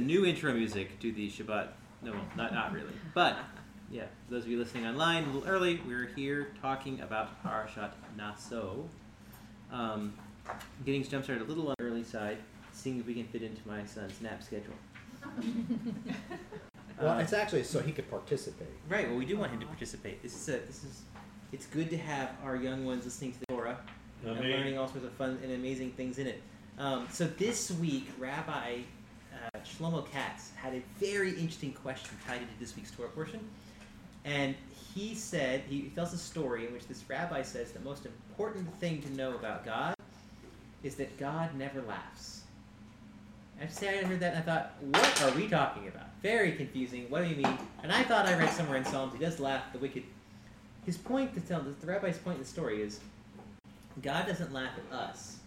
the new intro music to the Shabbat. No, well, not not really, but yeah. For those of you listening online, a little early, we're here talking about Parashat Naso. Um, getting jump started a little on the early side, seeing if we can fit into my son's nap schedule. Well, Uh, it's actually so he could participate. Right. Well, we do want him to participate. This is a, this is. It's good to have our young ones listening to the Torah and learning all sorts of fun and amazing things in it. Um, so this week, Rabbi uh, Shlomo Katz had a very interesting question tied into this week's Torah portion, and he said he tells a story in which this rabbi says the most important thing to know about God is that God never laughs. I say I heard that and I thought, what are we talking about? Very confusing. What do you mean? And I thought I read somewhere in Psalms he does laugh the wicked. His point to tell the rabbi's point in the story is God doesn't laugh at us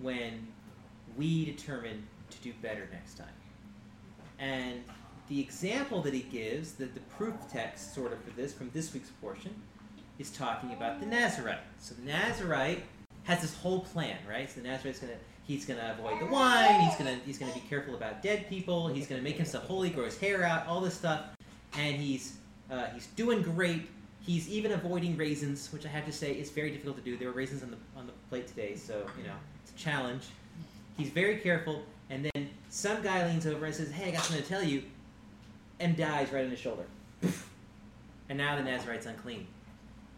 when we determine to do better next time. And the example that he gives, the, the proof text sort of for this from this week's portion, is talking about the Nazarite. So the Nazarite has this whole plan, right? So the Nazarite's gonna he's gonna avoid the wine, he's gonna he's gonna be careful about dead people, he's gonna make himself holy, grow his hair out, all this stuff, and he's uh, he's doing great. He's even avoiding raisins, which I have to say is very difficult to do. There were raisins on the on the plate today, so you know it's a challenge. He's very careful, and then some guy leans over and says, "Hey, I got something to tell you," and dies right on his shoulder. and now the Nazarite's unclean,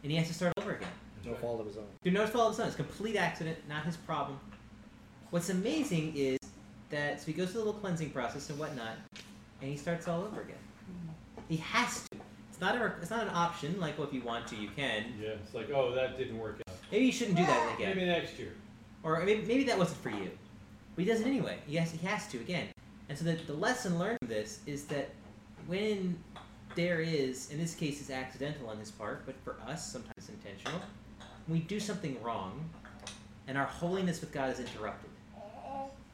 and he has to start over again. No fault of his own. Through no fault of his own. It's a complete accident, not his problem. What's amazing is that so he goes through the little cleansing process and whatnot, and he starts all over again. He has to. It's not a. It's not an option. Like, well, if you want to, you can. Yeah, it's like, oh, that didn't work out. Maybe you shouldn't do that ah, again. Maybe next year. Or maybe, maybe that wasn't for you. But he does it anyway. He has, he has to again. And so the, the lesson learned from this is that when there is, in this case, it's accidental on his part, but for us, sometimes it's intentional, we do something wrong and our holiness with God is interrupted,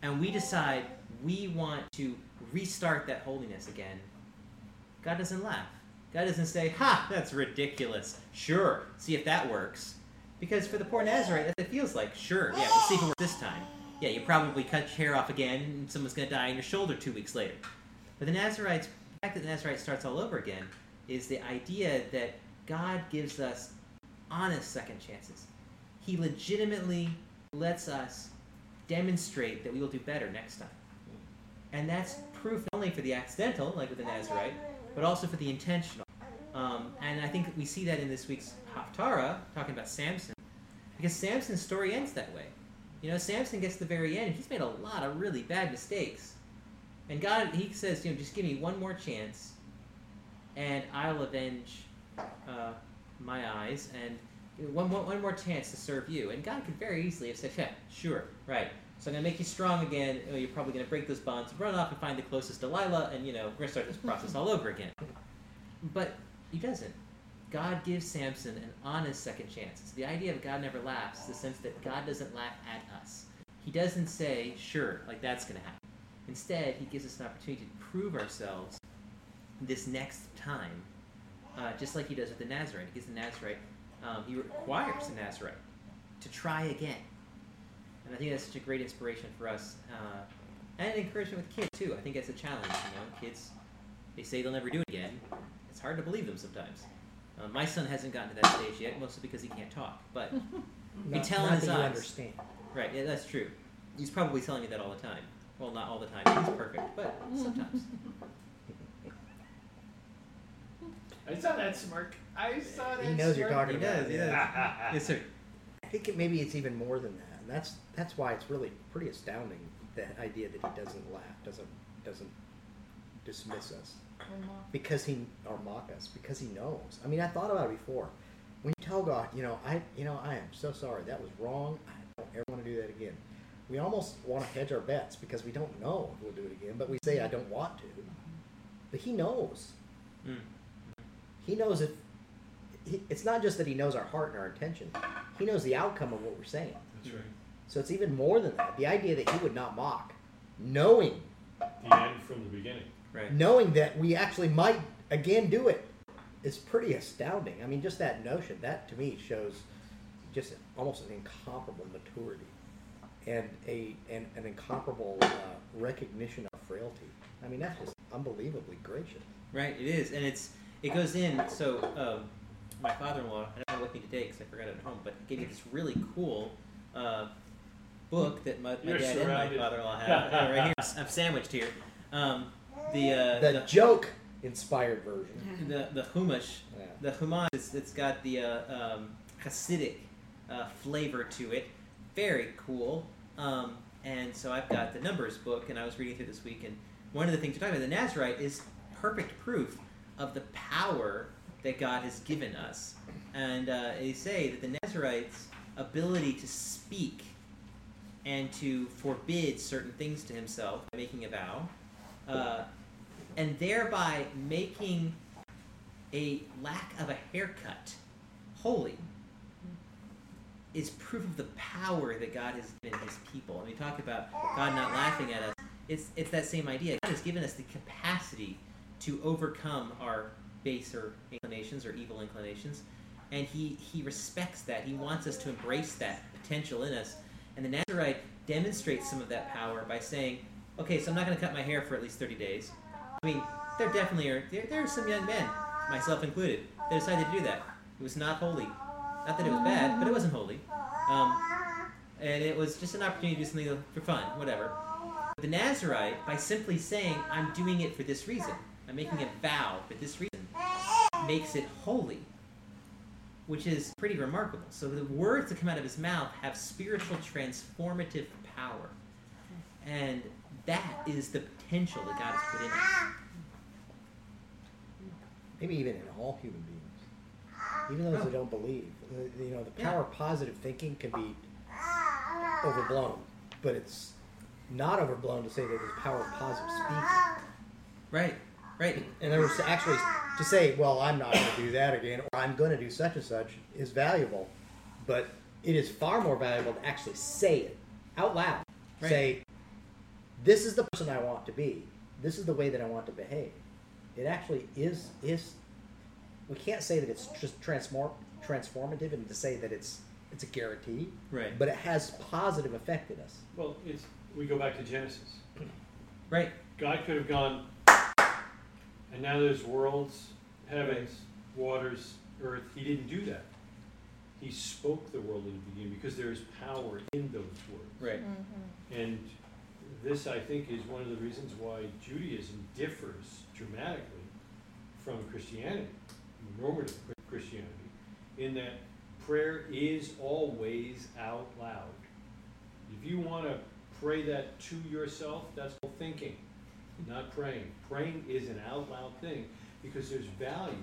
and we decide we want to restart that holiness again, God doesn't laugh. God doesn't say, Ha, that's ridiculous. Sure, see if that works. Because for the poor Nazarite, it feels like, sure, yeah, let's see if it works this time. Yeah, you probably cut your hair off again, and someone's going to die on your shoulder two weeks later. But the Nazarite's, the fact that the Nazarite starts all over again is the idea that God gives us honest second chances. He legitimately lets us demonstrate that we will do better next time. And that's proof not only for the accidental, like with the Nazarite, but also for the intentional. Um, and I think we see that in this week's Haftarah, talking about Samson, because Samson's story ends that way. You know, Samson gets to the very end, and he's made a lot of really bad mistakes. And God, he says, you know, just give me one more chance, and I'll avenge uh, my eyes, and one more, one more chance to serve you. And God could very easily have said, yeah, sure, right. So I'm going to make you strong again. You're probably going to break those bonds, run off and find the closest Delilah, and, you know, we're going to start this process all over again. But he doesn't. God gives Samson an honest second chance. So the idea of God never laughs the sense that God doesn't laugh at us. He doesn't say, sure, like that's going to happen. Instead, he gives us an opportunity to prove ourselves this next time, uh, just like he does with the Nazarite. He gives the Nazarite, um, he requires the Nazarite to try again. And I think that's such a great inspiration for us, uh, and an encouragement with kids too. I think that's a challenge. You know, kids, they say they'll never do it again. It's hard to believe them sometimes. Uh, my son hasn't gotten to that stage yet, mostly because he can't talk. But Not, tell in not his that you eyes. understand. right, yeah, that's true. He's probably telling me that all the time. Well, not all the time. He's perfect, but sometimes. I saw that smirk. I saw that. He knows you're talking He about does, it. he yeah. does. yes, sir. I think it, maybe it's even more than that, and that's that's why it's really pretty astounding the idea that he doesn't laugh, doesn't doesn't dismiss us because he or mock us because he knows. I mean, I thought about it before. When you tell God, you know, I you know, I am so sorry that was wrong. I don't ever want to do that again. We almost want to hedge our bets because we don't know if we'll do it again, but we say I don't want to. But he knows. Mm. He knows if he, it's not just that he knows our heart and our intention. He knows the outcome of what we're saying. That's right. So it's even more than that. The idea that he would not mock, knowing He from the beginning. Right. knowing that we actually might again do it is pretty astounding. I mean, just that notion that to me shows just almost an incomparable maturity and a and an incomparable uh, recognition of frailty. I mean, that's just unbelievably gracious. Right, it is, and it's it goes in. So um, my father-in-law, I don't have it with me today because I forgot it at home, but gave me this really cool uh, book that my, my You're dad and my father-in-law have right here. I'm sandwiched here. Um, the, uh, The, the joke inspired version. the the Humash, Yeah. the Humash, it's, it's got the uh, um, Hasidic uh, flavor to it. Very cool. Um, and so I've got the Numbers book, and I was reading through this week, and one of the things we're talking about, the Nazarite, is perfect proof of the power that God has given us. And uh, they say that the Nazarite's ability to speak and to forbid certain things to himself by making a vow, uh, and thereby making a lack of a haircut holy is proof of the power that God has given his people. And we talk about God not laughing at us. It's, it's that same idea. God has given us the capacity to overcome our baser inclinations or evil inclinations. And he, he respects that. He wants us to embrace that potential in us. And the Nazarite demonstrates some of that power by saying, okay, so I'm not going to cut my hair for at least 30 days. I mean, there definitely are, there, there are some young men, myself included, that decided to do that. It was not holy. Not that it was bad, but it wasn't holy. Um, and it was just an opportunity to do something for fun, whatever. The Nazarite, by simply saying, I'm doing it for this reason, I'm making a vow for this reason, makes it holy, which is pretty remarkable. So the words that come out of his mouth have spiritual transformative power. And that is the potential that God has put in us. Maybe even in all human beings, even those Oh. that don't believe. You know, the power of positive thinking can be overblown, but it's not overblown to say that there's power of positive speaking. Right, right. And there was actually to say, well, I'm not going to do that again, or I'm going to do such and such, is valuable, but it is far more valuable to actually say it out loud. Right. Say, this is the person I want to be. This is the way that I want to behave. It actually is is. We can't say that it's just transform transformative, and to say that it's it's a guarantee, Right. but it has positive effect in us. Well, it's we go back to Genesis. Right. God could have gone, and now there's worlds, heavens, waters, earth. He didn't do that. He spoke the world in the beginning because there is power in those words. Right. Mm-hmm. And this, I think, is one of the reasons why Judaism differs dramatically from Christianity, normative Christianity, in that prayer is always out loud. If you want to pray that to yourself, that's called thinking, not praying. Praying is an out loud thing because there's value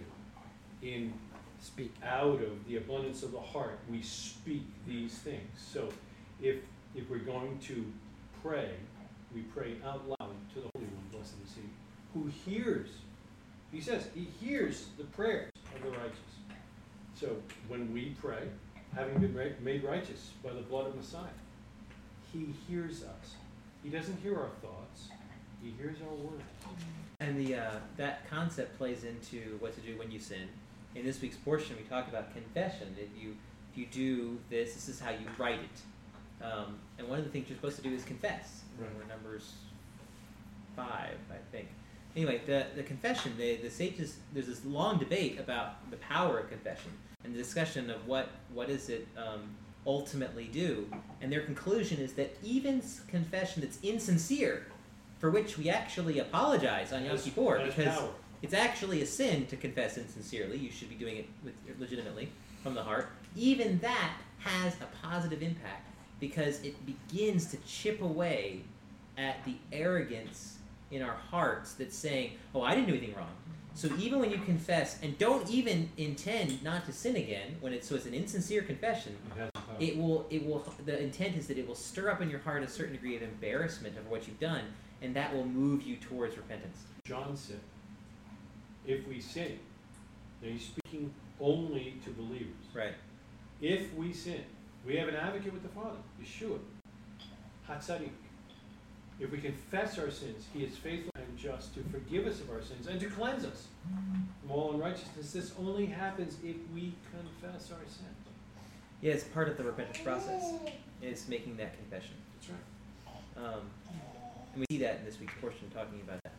in Speak. out of the abundance of the heart, we speak these things. So if, if we're going to pray, we pray out loud to the Holy One, blessed is He, who hears. He says, He hears the prayers of the righteous. So when we pray, having been made righteous by the blood of Messiah, He hears us. He doesn't hear our thoughts, He hears our words. And the uh, that concept plays into what to do when you sin. In this week's portion, we talk about confession. If you if you do this, this is how you write it. Um, and one of the things you're supposed to do is confess. Right. We're numbers five, I think. Anyway, the the confession, the the sages, there's this long debate about the power of confession and the discussion of what what does it um, ultimately do. And their conclusion is that even confession that's insincere, for which we actually apologize on Yom Kippur, because power. it's actually a sin to confess insincerely. You should be doing it with legitimately from the heart. Even that has a positive impact because it begins to chip away at the arrogance in our hearts that's saying, "Oh, I didn't do anything wrong." So even when you confess and don't even intend not to sin again, when it's so it's an insincere confession, It has power. it will it will the intent is that it will stir up in your heart a certain degree of embarrassment of what you've done, and that will move you towards repentance. John said, if we sin, now he's speaking only to believers. Right. If we sin, we have an advocate with the Father, Yeshua, Hatzadik. If we confess our sins, he is faithful and just to forgive us of our sins and to cleanse us from all unrighteousness. This only happens if we confess our sins. Yeah, it's part of the repentance process. Is making that confession. That's right. Um, and we see that in this week's portion, talking about that.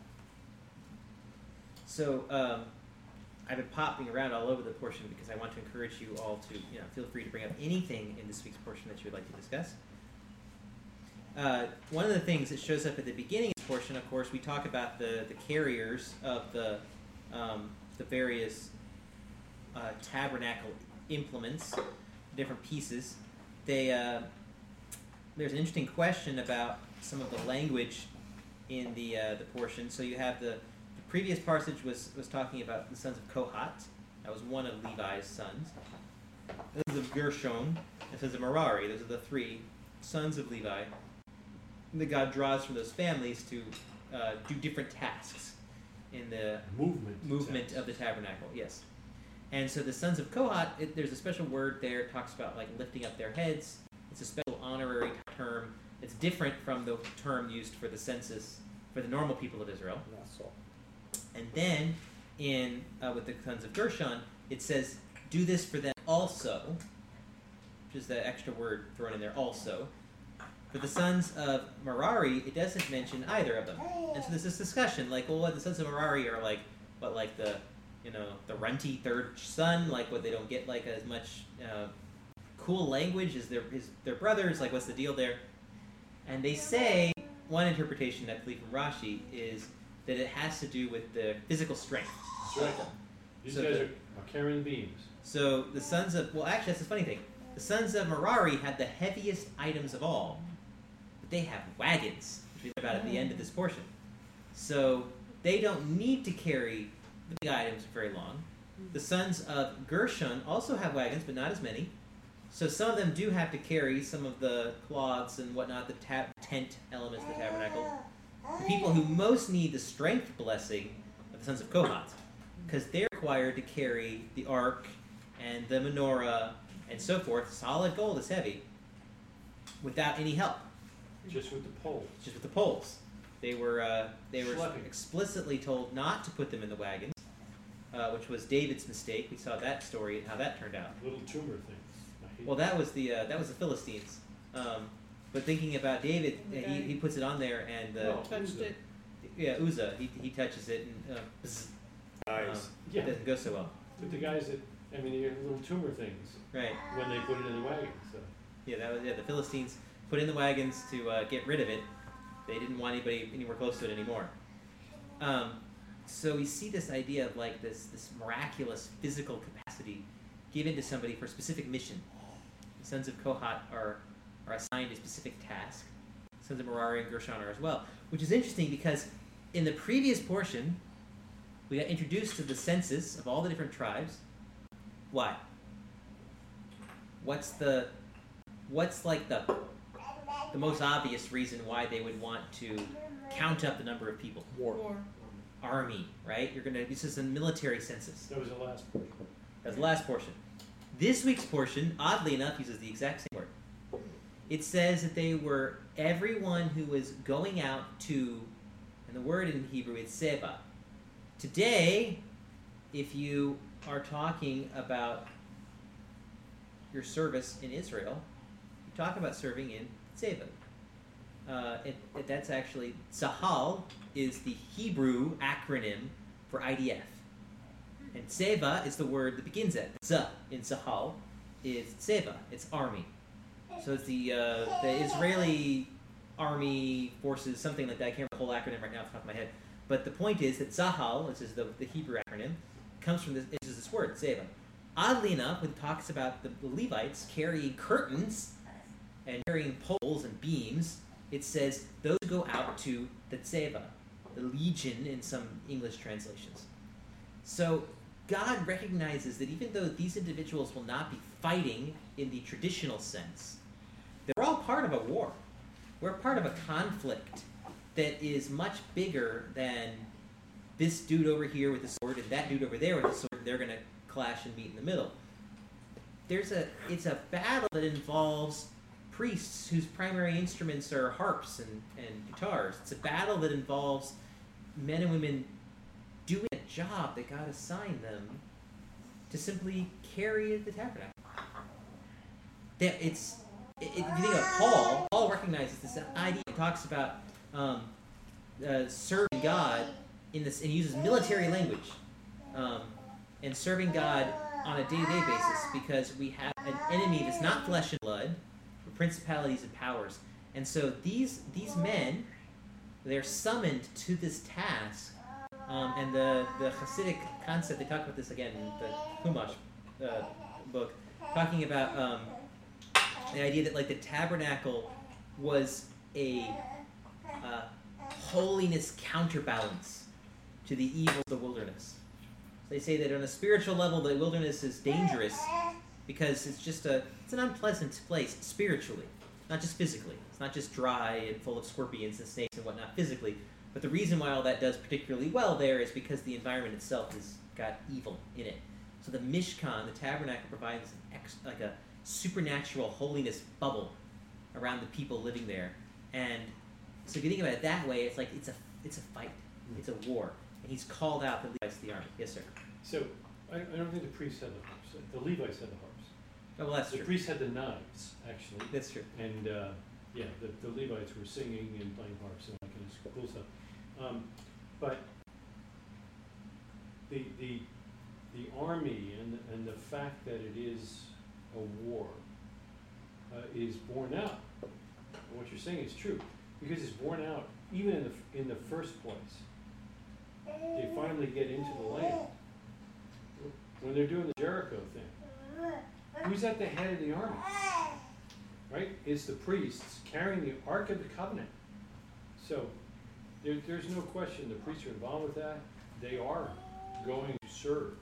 So um, I've been popping around all over the portion because I want to encourage you all to, you know, feel free to bring up anything in this week's portion that you would like to discuss. Uh, one of the things that shows up at the beginning of this portion, of course, we talk about the, the carriers of the um, the various uh, tabernacle implements, different pieces. They uh, there's an interesting question about some of the language in the uh, the portion. So you have the, the previous passage was was talking about the sons of Kohat. That was one of Levi's sons. Those of Gershon and sons of Merari. Those are the three sons of Levi that God draws from those families to uh, do different tasks in the Movement. movement of the tabernacle. Yes. And so the sons of Kohat, it, there's a special word there. It talks about like lifting up their heads. It's a special honorary term. It's different from the term used for the census for the normal people of Israel. And then in uh, with the sons of Gershon, it says, "Do this for them also," which is the extra word thrown in there. Also, for the sons of Merari, it doesn't mention either of them. And so there's this discussion, like, well, what the sons of Merari are like, what like the, you know, the runty third son, like, what they don't get like as much uh, cool language as their their brothers, like, what's the deal there? And they say one interpretation that I believe from Rashi is that it has to do with the physical strength. Right. These So guys the- are, are carrying beams. So the sons of well, actually, that's the funny thing. The sons of Merari had the heaviest items of all, but they have wagons, which we learn about at the end of this portion. So they don't need to carry the big items very long. The sons of Gershon also have wagons, but not as many. So some of them do have to carry some of the cloths and whatnot, the ta- tent elements of the tabernacle. The people who most need the strength blessing of the sons of Kohat, because they're required to carry the ark and the menorah and so forth. Solid gold is heavy, without any help, Just with the poles. just with the poles. They were uh, they were Schlepping. explicitly told not to put them in the wagons, uh, which was David's mistake. We saw that story and how that turned out. Little tumor things. Well, that was the uh, that was the Philistines. Um, but thinking about David, uh, he, he puts it on there, and uh, No. Touched it. yeah, Uzzah, he, he touches it, and uh, bzz, um, Yeah. it doesn't go so well. But the guys that, I mean, they little tumor things Right. when they put it in the wagon. So. Yeah, that was yeah. The Philistines put in the wagons to uh, get rid of it. They didn't want anybody anywhere close to it anymore. Um, so we see this idea of like this this miraculous physical capacity given to somebody for a specific mission. The sons of Kohat are are assigned a specific task. Sons of Merari and Gershon are as well, which is interesting because in the previous portion we got introduced to the census of all the different tribes. Why? What's the what's like the the most obvious reason why they would want to count up the number of people? War. War. Army, right? You're gonna this is a military census. That was the last portion. That's the last portion. This week's portion, oddly enough, uses the exact same word. It says that they were everyone who was going out to, and the word in Hebrew is seba. Today, if you are talking about your service in Israel, you talk about serving in seba. Uh, it, it- that's actually Sahal is the Hebrew acronym for IDF. And Seva is the word that begins at Z in Sahal is Seva. It's army. So it's the uh, the Israeli army forces, something like that. I can't remember the whole acronym right now off the top of my head. But the point is that Zahal, which is the, the Hebrew acronym, comes from this is this word, Seva. Oddly enough, when it talks about the, the Levites carrying curtains and carrying poles and beams, it says those go out to the Tseva, the legion in some English translations. So God recognizes that even though these individuals will not be fighting in the traditional sense, they're all part of a war. We're part of a conflict that is much bigger than this dude over here with the sword and that dude over there with the sword. They're going to clash and meet in the middle. There's a it's a battle that involves priests whose primary instruments are harps and, and guitars. It's a battle that involves men and women doing a job that God assigned them to simply carry the tabernacle. That it's if you think about Paul, Paul recognizes this idea. He talks about um, uh, serving God in this, and he uses military language, um, and serving God on a day-to-day basis because we have an enemy that's not flesh and blood, but principalities and powers. And so these these men, they're summoned to this task, um, and the the Hasidic concept they talk about this again in the Chumash uh, book, talking about um, the idea that like the tabernacle was a uh, holiness counterbalance to the evil of the wilderness. They say that on a spiritual level, the wilderness is dangerous because it's just a it's an unpleasant place spiritually, not just physically. It's not just dry and full of scorpions and snakes and whatnot physically. But the reason why all that does particularly well there is because the environment itself has got evil in it. So the Mishkan, the tabernacle, provides ex, like a supernatural holiness bubble around the people living there. And so if you think about it that way, it's like it's a it's a fight, it's a war, and he's called out the Levites of the army. Yes, sir. So, I, I don't think the priests had the harps. The Levites had the harps. Oh, well, that's The true. priests had the knives, actually. That's true. And, uh, yeah, the, the Levites were singing and playing harps and all that kind of cool stuff. Um, but the, the, the army and, and the fact that it is a war uh, is borne out. What you're saying is true, because it's borne out even in the, in the first place. They finally get into the land. When they're doing the Jericho thing, who's at the head of the army? right? It's the priests carrying the Ark of the Covenant. So there, there's no question the priests are involved with that. They are going to serve,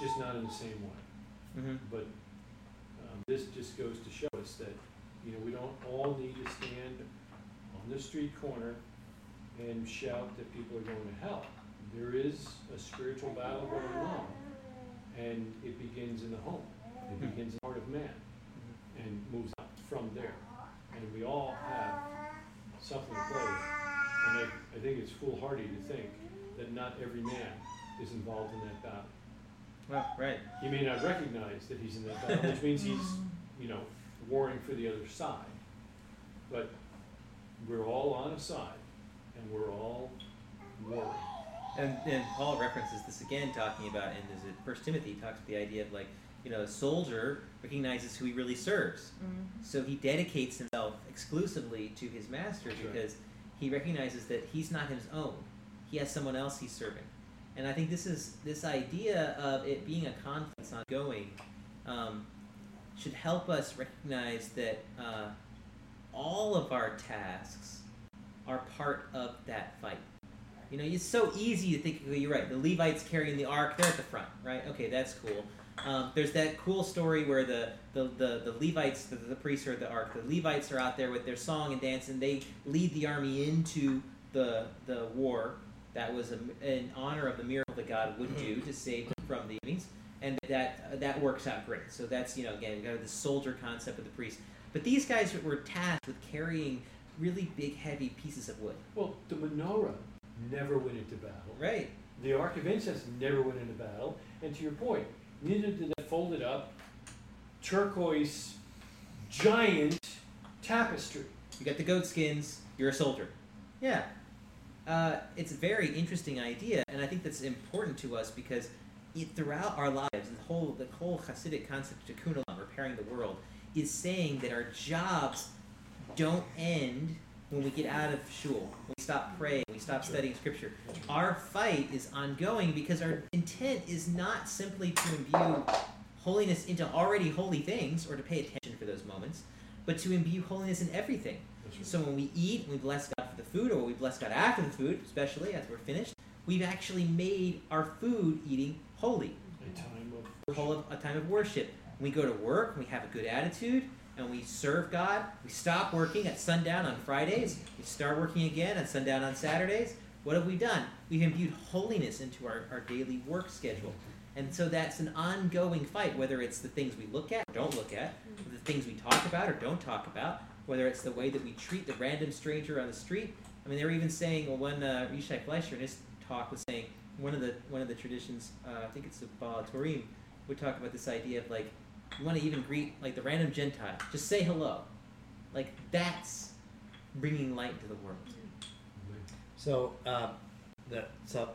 just not in the same way. Mm-hmm. But um, this just goes to show us that you know we don't all need to stand on the street corner and shout that people are going to hell. There is a spiritual battle going on, and it begins in the home. It Mhm. begins in the heart of man and moves up from there. And we all have something to play with. And I, I think it's foolhardy to think that not every man is involved in that battle. Well, right. He may not recognize that he's in that battle, which means he's, hmm. you know, warring for the other side. But we're all on a side, and we're all warring. And, and Paul references this again, talking about, and is it First Timothy talks about the idea of like, you know, a soldier recognizes who he really serves, mm-hmm. so he dedicates himself exclusively to his master That's right. because he recognizes that he's not his own; he has someone else he's serving. And I think this is this idea of it being a conflict that's ongoing um, should help us recognize that uh, all of our tasks are part of that fight. You know, it's so easy to think. Well, you're right. The Levites carrying the ark; they're at the front, right? Okay, that's cool. Um, there's that cool story where the the, the, the Levites, the, the priests are at the ark. The Levites are out there with their song and dance, and they lead the army into the the war. That was a, in honor of the miracle that God would do to save them from the enemies, and that that works out great. So that's you know again we got the soldier concept of the priest. But these guys were tasked with carrying really big, heavy pieces of wood. Well, the menorah never went into battle. Right. The Ark of Incense never went into battle. And to your point, neither did that folded up turquoise giant tapestry. You got the goat skins. You're a soldier. Yeah. Uh, it's a very interesting idea, and I think that's important to us because it, throughout our lives, the whole the whole Hasidic concept of tikkun olam, repairing the world, is saying that our jobs don't end when we get out of shul, when we stop praying, when we stop studying scripture. Our fight is ongoing because our intent is not simply to imbue holiness into already holy things or to pay attention for those moments, but to imbue holiness in everything. So when we eat, we bless God for the food, or we bless God after the food, especially as we're finished, we've actually made our food eating holy, A time of of, a time of worship. When we go to work, we have a good attitude, and we serve God. We stop working at sundown on Fridays. We start working again at sundown on Saturdays. What have we done? We've imbued holiness into our, our daily work schedule. And so that's an ongoing fight, whether it's the things we look at or don't look at, the things we talk about or don't talk about, whether it's the way that we treat the random stranger on the street. I mean, they were even saying, well, when uh, Yishai Fleischer in his talk was saying one of the one of the traditions, uh, I think it's the Baal Turim, would talk about this idea of like you want to even greet like the random Gentile, just say hello, like that's bringing light to the world. So uh, the so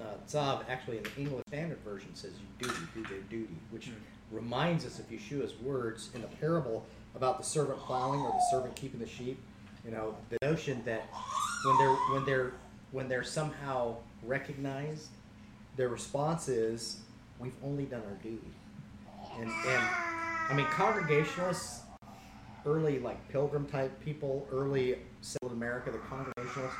uh, Tzav actually in the English Standard Version says you duty, do their duty, which Hmm. reminds us of Yeshua's words in the parable about the servant plowing or the servant keeping the sheep. You know, the notion that when they're when they're when they're somehow recognized, their response is, "We've only done our duty." And and I mean, Congregationalists, early like Pilgrim type people, early settled America, the Congregationalists,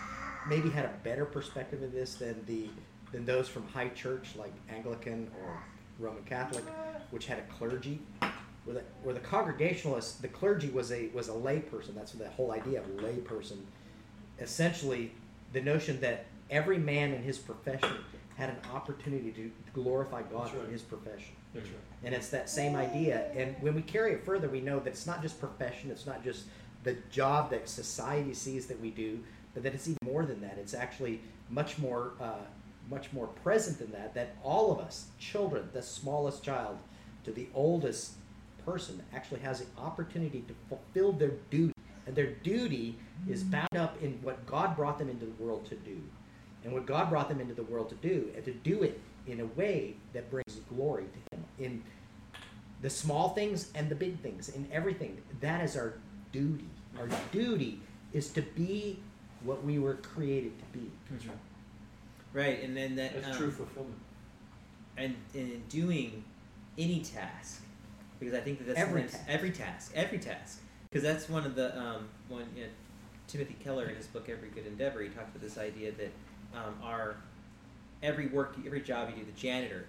maybe had a better perspective of this than the than those from high church like Anglican or Roman Catholic, which had a clergy. Where the, where the Congregationalists, the clergy was a was a lay person. That's the whole idea of lay person. Essentially, the notion that every man in his profession had an opportunity to glorify God right. in his profession. Right. And it's that same idea. And when we carry it further, we know that it's not just profession, it's not just the job that society sees that we do, but that it's even more than that. It's actually much more, uh, much more present than that. That all of us, children, the smallest child to the oldest person, actually has the opportunity to fulfill their duty. And their duty is bound up in what God brought them into the world to do. And what God brought them into the world to do, and to do it in a way that brings glory to Him in the small things and the big things, in everything. That is our duty. Our duty is to be what we were created to be. That's right. Right, and then that That's um, true fulfillment. and, and in doing any task, because I think that that's Every task. every task, every task, because that's one of the um, one you know, Timothy Keller in his book Every Good Endeavor he talks about this idea that um, our every work, every job you do, the janitor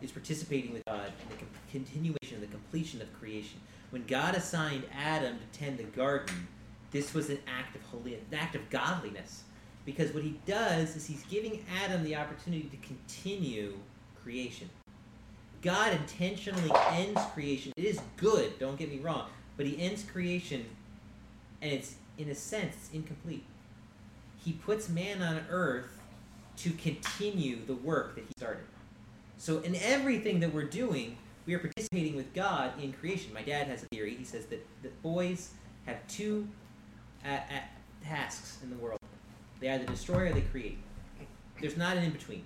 is participating with God in the com- continuation, the completion of creation. When God assigned Adam to tend the garden, this was an act of holy, an act of godliness, because what he does is he's giving Adam the opportunity to continue creation. God intentionally ends creation. It is good, don't get me wrong, but he ends creation, and it's in a sense it's incomplete. He puts man on earth to continue the work that he started. So in everything that we're doing, we are participating with God in creation. My dad has a theory. He says that, that boys have two uh, uh, tasks in the world. They either destroy or they create. There's not an in between.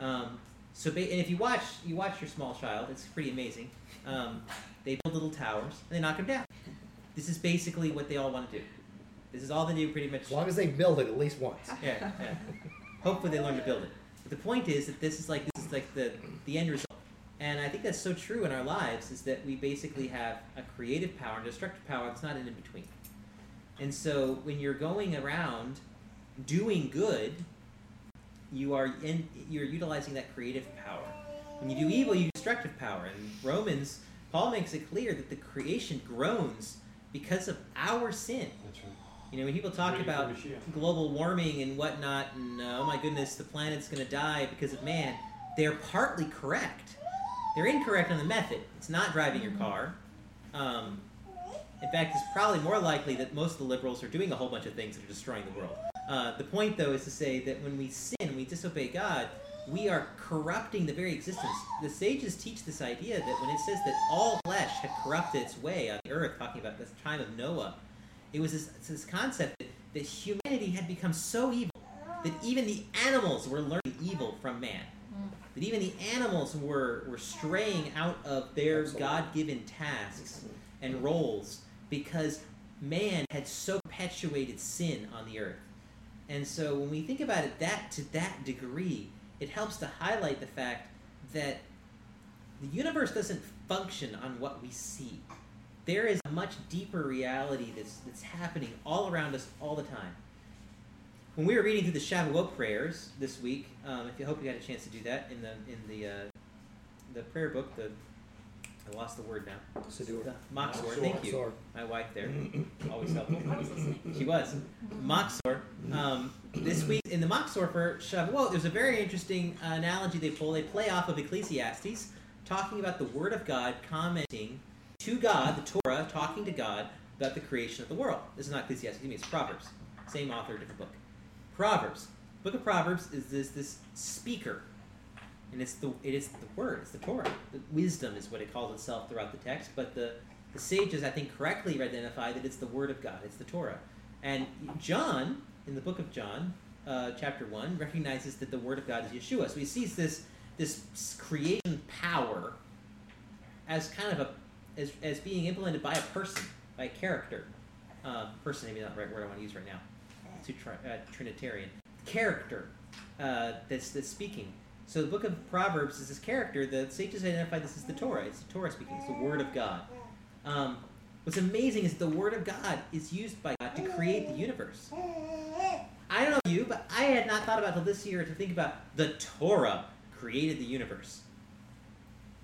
Um, so ba- and if you watch you watch your small child, it's pretty amazing. Um, they build little towers and they knock them down. This is basically what they all want to do. This is all they do pretty much. As long as they build it at least once. Yeah, yeah. Hopefully they learn to build it. But the point is that this is like this is like the the end result. And I think that's so true in our lives is that we basically have a creative power and destructive power that's not an in between. And so when you're going around doing good, you are in you're utilizing that creative power. When you do evil, you use destructive power. And Romans, Paul makes it clear that the creation groans because of our sin. That's right. You know, when people talk Waiting about global warming and whatnot, and uh, oh my goodness, the planet's going to die because of man, they're partly correct. They're incorrect on the method. It's not driving your car. Um, in fact, it's probably more likely that most of the liberals are doing a whole bunch of things that are destroying the world. Uh, the point, though, is to say that when we sin, we disobey God, we are corrupting the very existence. The sages teach this idea that when it says that all flesh had corrupted its way on the earth, talking about the time of Noah, it was this, this concept that, that humanity had become so evil that even the animals were learning evil from man. Hmm. That even the animals were, were straying out of their God given tasks and roles because man had so perpetuated sin on the earth. And so when we think about it that to that degree, it helps to highlight the fact that the universe doesn't function on what we see. There is a much deeper reality that's, that's happening all around us all the time. When we were reading through the Shavuot prayers this week, um, if you hope you had a chance to do that in the in the uh, the prayer book, the I lost the word now. Siddur. The Machzor. Machzor. Thank you, Machzor. my wife there, always helpful. I was listening. She was. Moxor. Um, this week in the Machzor for Shavuot, there's a very interesting uh, analogy they pull. They play off of Ecclesiastes, talking about the Word of God commenting to God, the Torah, talking to God about the creation of the world. This is not Ecclesiastes, I mean it's Proverbs. Same author, different book. Proverbs. Book of Proverbs is this this speaker, and it's the it is the word. It's the Torah. The wisdom is what it calls itself throughout the text. But the the sages, I think, correctly identify that it's the word of God. It's the Torah. And John, in the book of John, uh, chapter one, recognizes that the word of God is Yeshua. So he sees this this creation power as kind of a as, as being implemented by a person, by a character. Uh, person, maybe not the right word I want to use right now. Too tri- uh, Trinitarian character uh, that's that's speaking. So the book of Proverbs is this character. The sages identify this as the Torah. It's the Torah speaking. It's the Word of God. Um, what's amazing is the Word of God is used by God to create the universe. I don't know you, but I had not thought about till this year to think about the Torah created the universe.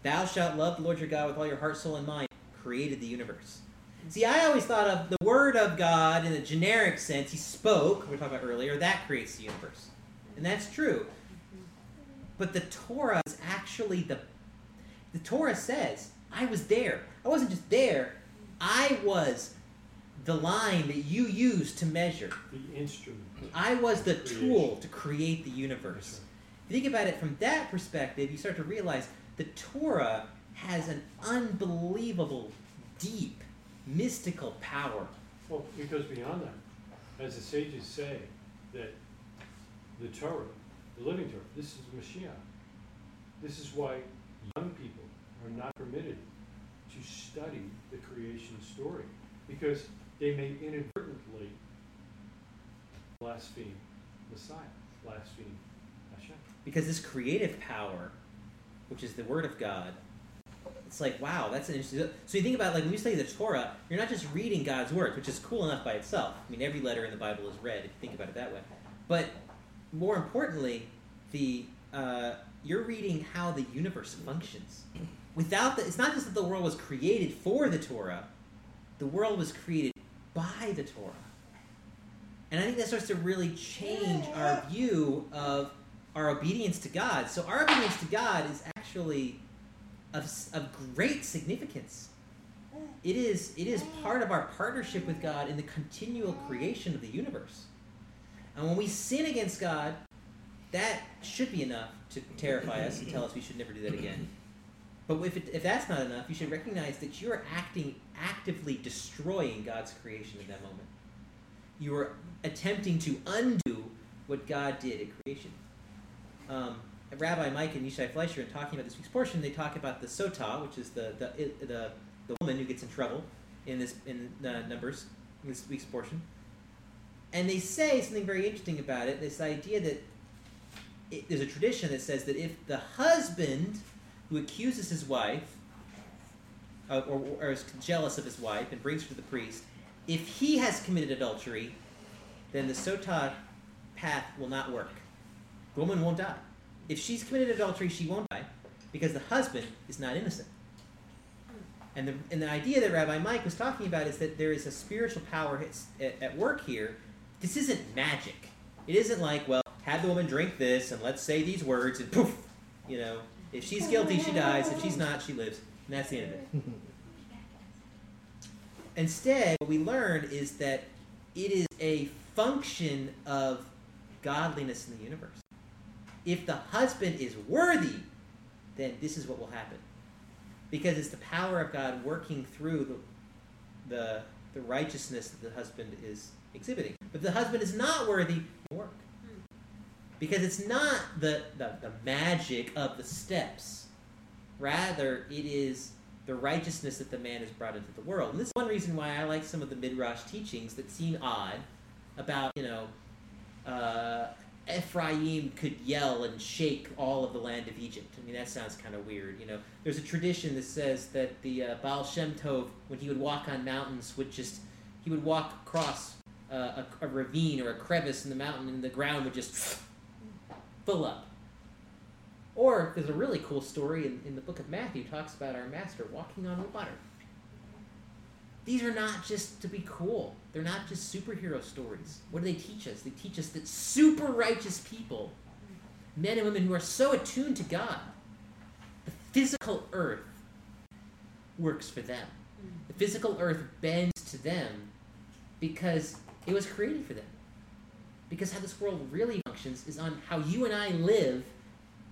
Thou shalt love the Lord your God with all your heart, soul, and mind. Created the universe. See, I always thought of the Word of God in a generic sense. He spoke, we talked about earlier, that creates the universe. And that's true. But the Torah is actually the. The Torah says, I was there. I wasn't just there, I was the line that you use to measure. The instrument. I was the Creation. tool to create the universe. If you think about it from that perspective, you start to realize the Torah has an unbelievable, deep, mystical power. Well, it goes beyond that. As the sages say, that the Torah, living Torah, this is Mashiach. This is why young people are not permitted to study the creation story because they may inadvertently blaspheme Messiah, blaspheme Hashem. Because this creative power, which is the Word of God, it's like, wow, that's an interesting. So you think about like when you study the Torah, you're not just reading God's words, which is cool enough by itself. I mean, every letter in the Bible is read if you think about it that way. But more importantly, the uh, you're reading how the universe functions. Without the, it's not just that the world was created for the Torah, the world was created by the Torah. And I think that starts to really change our view of our obedience to God. So our obedience to God is actually of, of great significance. It is, it is part of our partnership with God in the continual creation of the universe. And when we sin against God, that should be enough to terrify us and tell us we should never do that again. But if, it, if that's not enough, you should recognize that you are acting actively destroying God's creation in that moment. You are attempting to undo what God did at creation. Um, Rabbi Mike and Yishai Fleischer, in talking about this week's portion, they talk about the sotah, which is the the, the, the woman who gets in trouble in this in uh, Numbers, in this week's portion. And they say something very interesting about it. This idea that it, there's a tradition that says that if the husband who accuses his wife uh, or, or is jealous of his wife and brings her to the priest, if he has committed adultery, then the sotah path will not work. The woman won't die. If she's committed adultery, she won't die because the husband is not innocent. And the, and the idea that Rabbi Mike was talking about is that there is a spiritual power at, at work here. This isn't magic. It isn't like, well, have the woman drink this and let's say these words and poof, you know, if she's guilty, she dies. If she's not, she lives. And that's the end of it. Instead, what we learn is that it is a function of godliness in the universe. If the husband is worthy, then this is what will happen. Because it's the power of God working through the, the, the righteousness that the husband is exhibiting. But the husband is not worthy, work. Because it's not the, the, the magic of the steps. Rather, it is the righteousness that the man has brought into the world. And this is one reason why I like some of the Midrash teachings that seem odd about, you know, uh, Ephraim could yell and shake all of the land of Egypt. I mean, that sounds kind of weird, you know. There's a tradition that says that the uh, Baal Shem Tov, when he would walk on mountains, would just, he would walk across uh, a, a ravine or a crevice in the mountain and the ground would just fill up. Or there's a really cool story in, in the book of Matthew talks about our master walking on water. These are not just to be cool. They're not just superhero stories. What do they teach us? They teach us that super righteous people, men and women who are so attuned to God, the physical earth works for them. The physical earth bends to them because it was created for them. Because how this world really functions is on how you and I live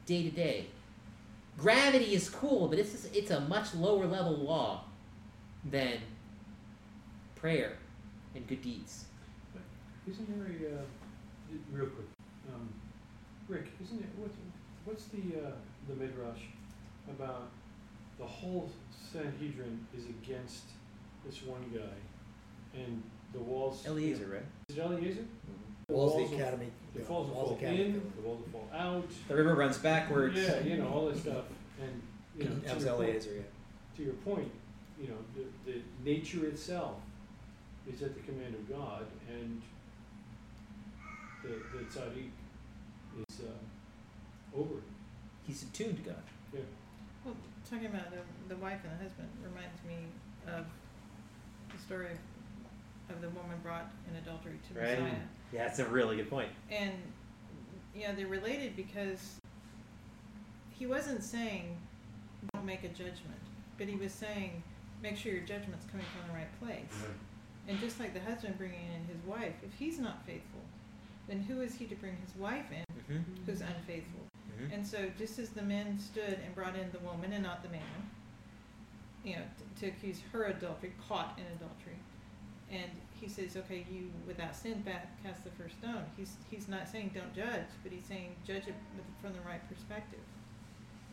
day to day. Gravity is cool, but it's just, it's a much lower level law than prayer and good deeds. Isn't there a, uh, real quick, um, Rick, isn't it, what's, what's the, uh, the midrash about the whole Sanhedrin is against this one guy, and the walls. Eliezer, right? Is it Eliezer? The walls of will- the academy. The yeah, walls will walls fall of the academy. in, the walls will fall out. The river runs backwards. Yeah, you know, all this stuff, and, you know, That to was your point, Eliezer, yeah. to your point, you know, the, the nature itself is at the command of God, and the, the tzaddik is, uh, over it. He's attuned to God. Yeah. Well, talking about the, the wife and the husband reminds me of the story of, of the woman brought in adultery to Right. Messiah. Yeah, that's a really good point. And, you know, they're related because he wasn't saying, don't make a judgment, but he was saying, make sure your judgment's coming from the right place. And just like the husband bringing in his wife, if he's not faithful, then who is he to bring his wife in Mm-hmm. who's unfaithful? Mm-hmm. And so, just as the men stood and brought in the woman and not the man, you know, t- to accuse her adultery, caught in adultery, and he says, "Okay, you without sin, back cast the first stone." He's he's not saying don't judge, but he's saying judge it with, from the right perspective.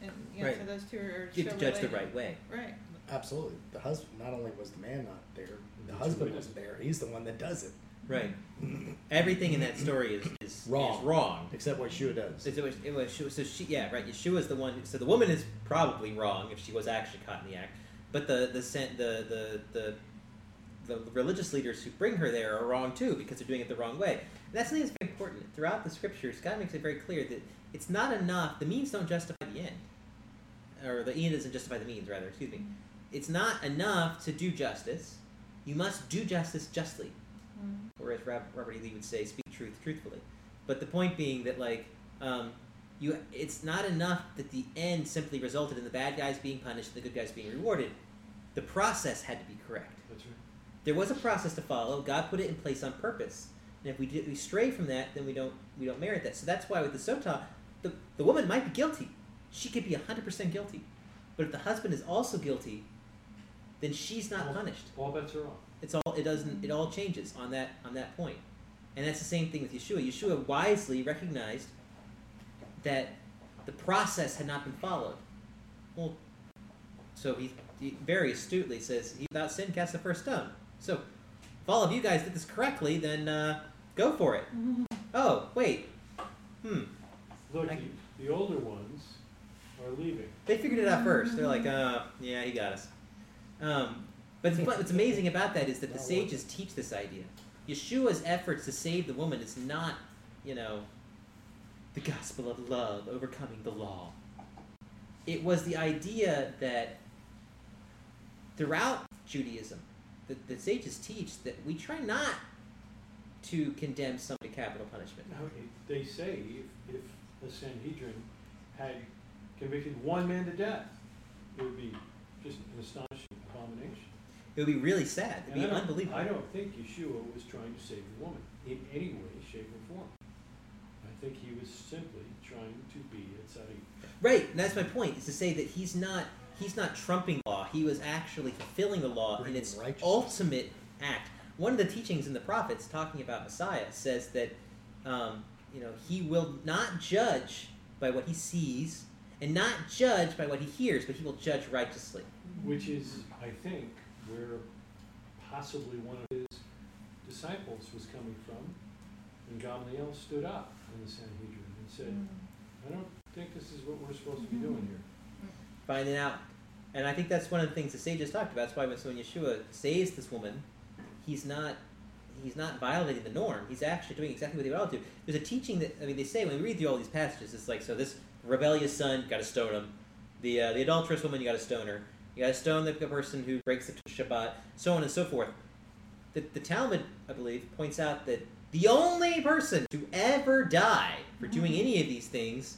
And you know, Right. so those two are You have so to judge the right way. Right. Absolutely. The husband, not only was the man not there, the That's husband wasn't there. He's the one that does it. Right. Everything in that story is is Wrong. Is wrong. Except what Shua does. It was, it was, so she, yeah, right. Yeshua's the one. Who, so the woman is probably wrong if she was actually caught in the act, but the the sen- the the the the religious leaders who bring her there are wrong too because they're doing it the wrong way. And that's something that's very important throughout the scriptures. God makes it very clear that it's not enough. The means don't justify the end, or the end doesn't justify the means. Rather, excuse me. It's not enough to do justice. You must do justice justly Mm. or as Robert E. Lee would say, speak truth truthfully. But the point being that like um, you, it's not enough that the end simply resulted in the bad guys being punished and the good guys being rewarded. The process had to be correct. That's right. There was a process to follow. God put it in place on purpose. And if we, do, we stray from that, then we don't we don't merit that. So that's why with the sota, the, the woman might be guilty. She could be hundred percent guilty. But if the husband is also guilty, then she's not Well- punished. All bets are off. It's all it doesn't it all changes on that on that point. And that's the same thing with Yeshua. Yeshua wisely recognized that the process had not been followed. Well, so he, he very astutely says, "He without sin cast the first stone." So, if all of you guys did this correctly, then uh, go for it. Oh, wait, hmm. Look, I- the, the older ones are leaving. They figured it out first. They're like, uh, yeah, he got us. Um, but what's amazing about that is that the sages teach this idea. Yeshua's efforts to save the woman is not, you know, the gospel of love overcoming the law. It was the idea that throughout Judaism, the, the sages teach that we try not to condemn somebody to capital punishment. Now, they say if, if the Sanhedrin had convicted one man to death, it would be just an astonishing abomination. It would be really sad. It would be I unbelievable. I don't think Yeshua was trying to save the woman in any way, shape, or form. I think he was simply trying to be a tzaddik. Right, and that's my point. Is to say that he's not he's not trumping law. He was actually fulfilling the law in Bringing its ultimate act. One of the teachings in the prophets, talking about Messiah, says that um, you know he will not judge by what he sees, and not judge by what he hears, but he will judge righteously. Which is, I think, where possibly one of his disciples was coming from. And Gamaliel stood up in the Sanhedrin and said, I don't think this is what we're supposed to be doing here. finding out. And I think that's one of the things the sages talked about. That's why when, so when Yeshua saves this woman, he's not he's not violating the norm. He's actually doing exactly what they would all do. There's a teaching that I mean they say when we read through all these passages, it's like so this rebellious son, got to stone him. The uh, the adulterous woman, you got to stone her. You got to stone the person who breaks the Shabbat, so on and so forth. The, the Talmud, I believe, points out that the only person to ever die for doing any of these things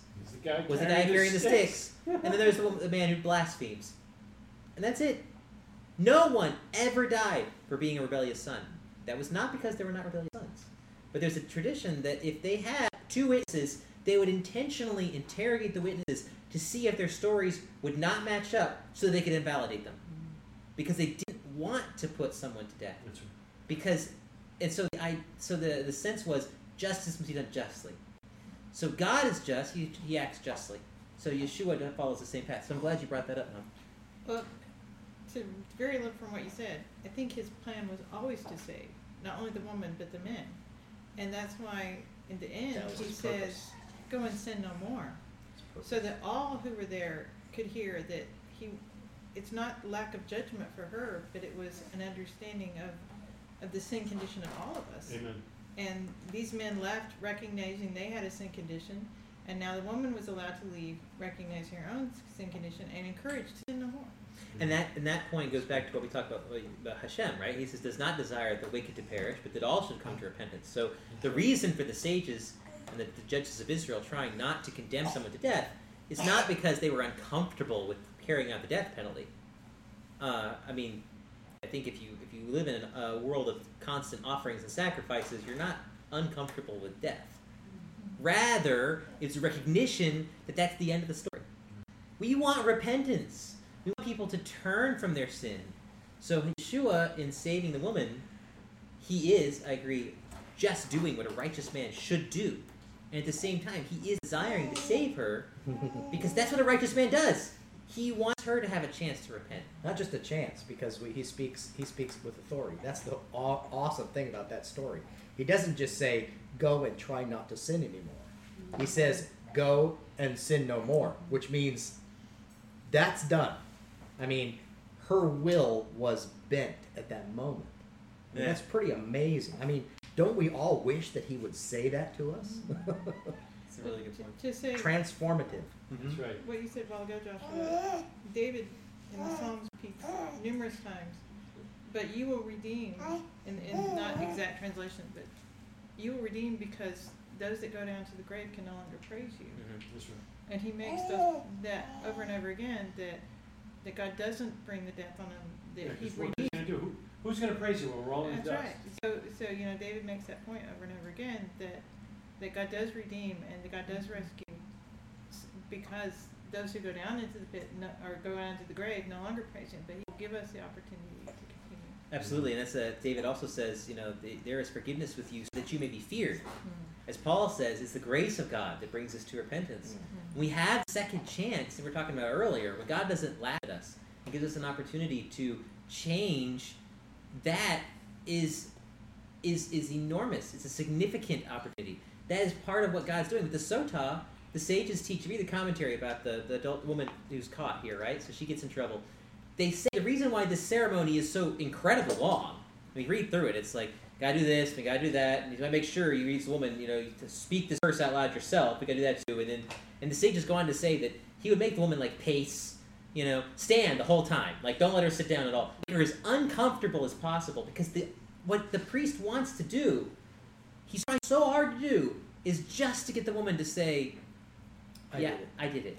was the guy carrying the sticks. and then there's the, the man who blasphemes. And that's it. No one ever died for being a rebellious son. That was not because they were not rebellious sons. But there's a tradition that if they had two witnesses, they would intentionally interrogate the witnesses to see if their stories would not match up so they could invalidate them. Because they didn't want to put someone to death. That's right. Because and so I so the, the sense was justice must be done justly. So God is just, he, he acts justly. So Yeshua follows the same path. So I'm glad you brought that up, Mom. Well, to very little from what you said, I think his plan was always to save not only the woman but the men, and that's why in the end That was he his says, purpose. "Go and sin no more," so that all who were there could hear that he. It's not lack of judgment for her, but it was an understanding of, of the sin condition of all of us. Amen. And these men left recognizing they had a sin condition, and now the woman was allowed to leave recognizing her own sin condition and encouraged to sin no more. And that and that point goes back to what we talked about, about Hashem, right? He says, does not desire the wicked to perish, but that all should come to repentance. So the reason for the sages and the, the judges of Israel trying not to condemn someone to death is not because they were uncomfortable with carrying out the death penalty. Uh, I mean, I think if you if you live in a world of constant offerings and sacrifices, you're not uncomfortable with death. Rather, it's recognition that that's the end of the story. We want repentance. We want people to turn from their sin. So Yeshua, in saving the woman, he is, I agree, just doing what a righteous man should do. And at the same time, he is desiring to save her because that's what a righteous man does. He wants her to have a chance to repent. Not just a chance, because we, he speaks. He speaks with authority. That's the aw- awesome thing about that story. He doesn't just say, "Go and try not to sin anymore." He says, "Go and sin no more," which means that's done. I mean, her will was bent at that moment. And Yeah. That's pretty amazing. I mean, don't we all wish that he would say that to us? It's a really good To- point. To say Transformative. That's right. what you said a while ago, Joshua, David in the Psalms repeats numerous times, but you will redeem, in, in not exact translation, but you will redeem because those that go down to the grave can no longer praise you. Mhm. That's right. And he makes the, that over and over again that that God doesn't bring the death on him, Yeah, he what are gonna do? Who, who's gonna praise you when we're all in That's dust? right. So, so you know, David makes that point over and over again that that God does redeem and that God does rescue, because those who go down into the pit no, or go down into the grave no longer praise Him, but He will give us the opportunity to continue. Absolutely, and that's uh, David also says, you know, th- there is forgiveness with you, so that you may be feared. Mm. As Paul says, it's the grace of God that brings us to repentance. Mm-hmm. We have second chance, and we are talking about earlier, when God doesn't laugh at us and gives us an opportunity to change, that is is is enormous. It's a significant opportunity. That is part of what God's doing. With the sota, the sages teach, read the commentary about the, the adult woman who's caught here, right? So she gets in trouble. They say the reason why this ceremony is so incredibly long, I mean, read through it. It's like, gotta do this, we gotta do that, and you gotta make sure you read the woman, you know, to speak this verse out loud yourself. We gotta do that too. And then, and the sages go on to say that he would make the woman like pace, you know, stand the whole time. Like, don't let her sit down at all. Make her as uncomfortable as possible because the what the priest wants to do, he's trying so hard to do, is just to get the woman to say, I "Yeah, did it." I did it,"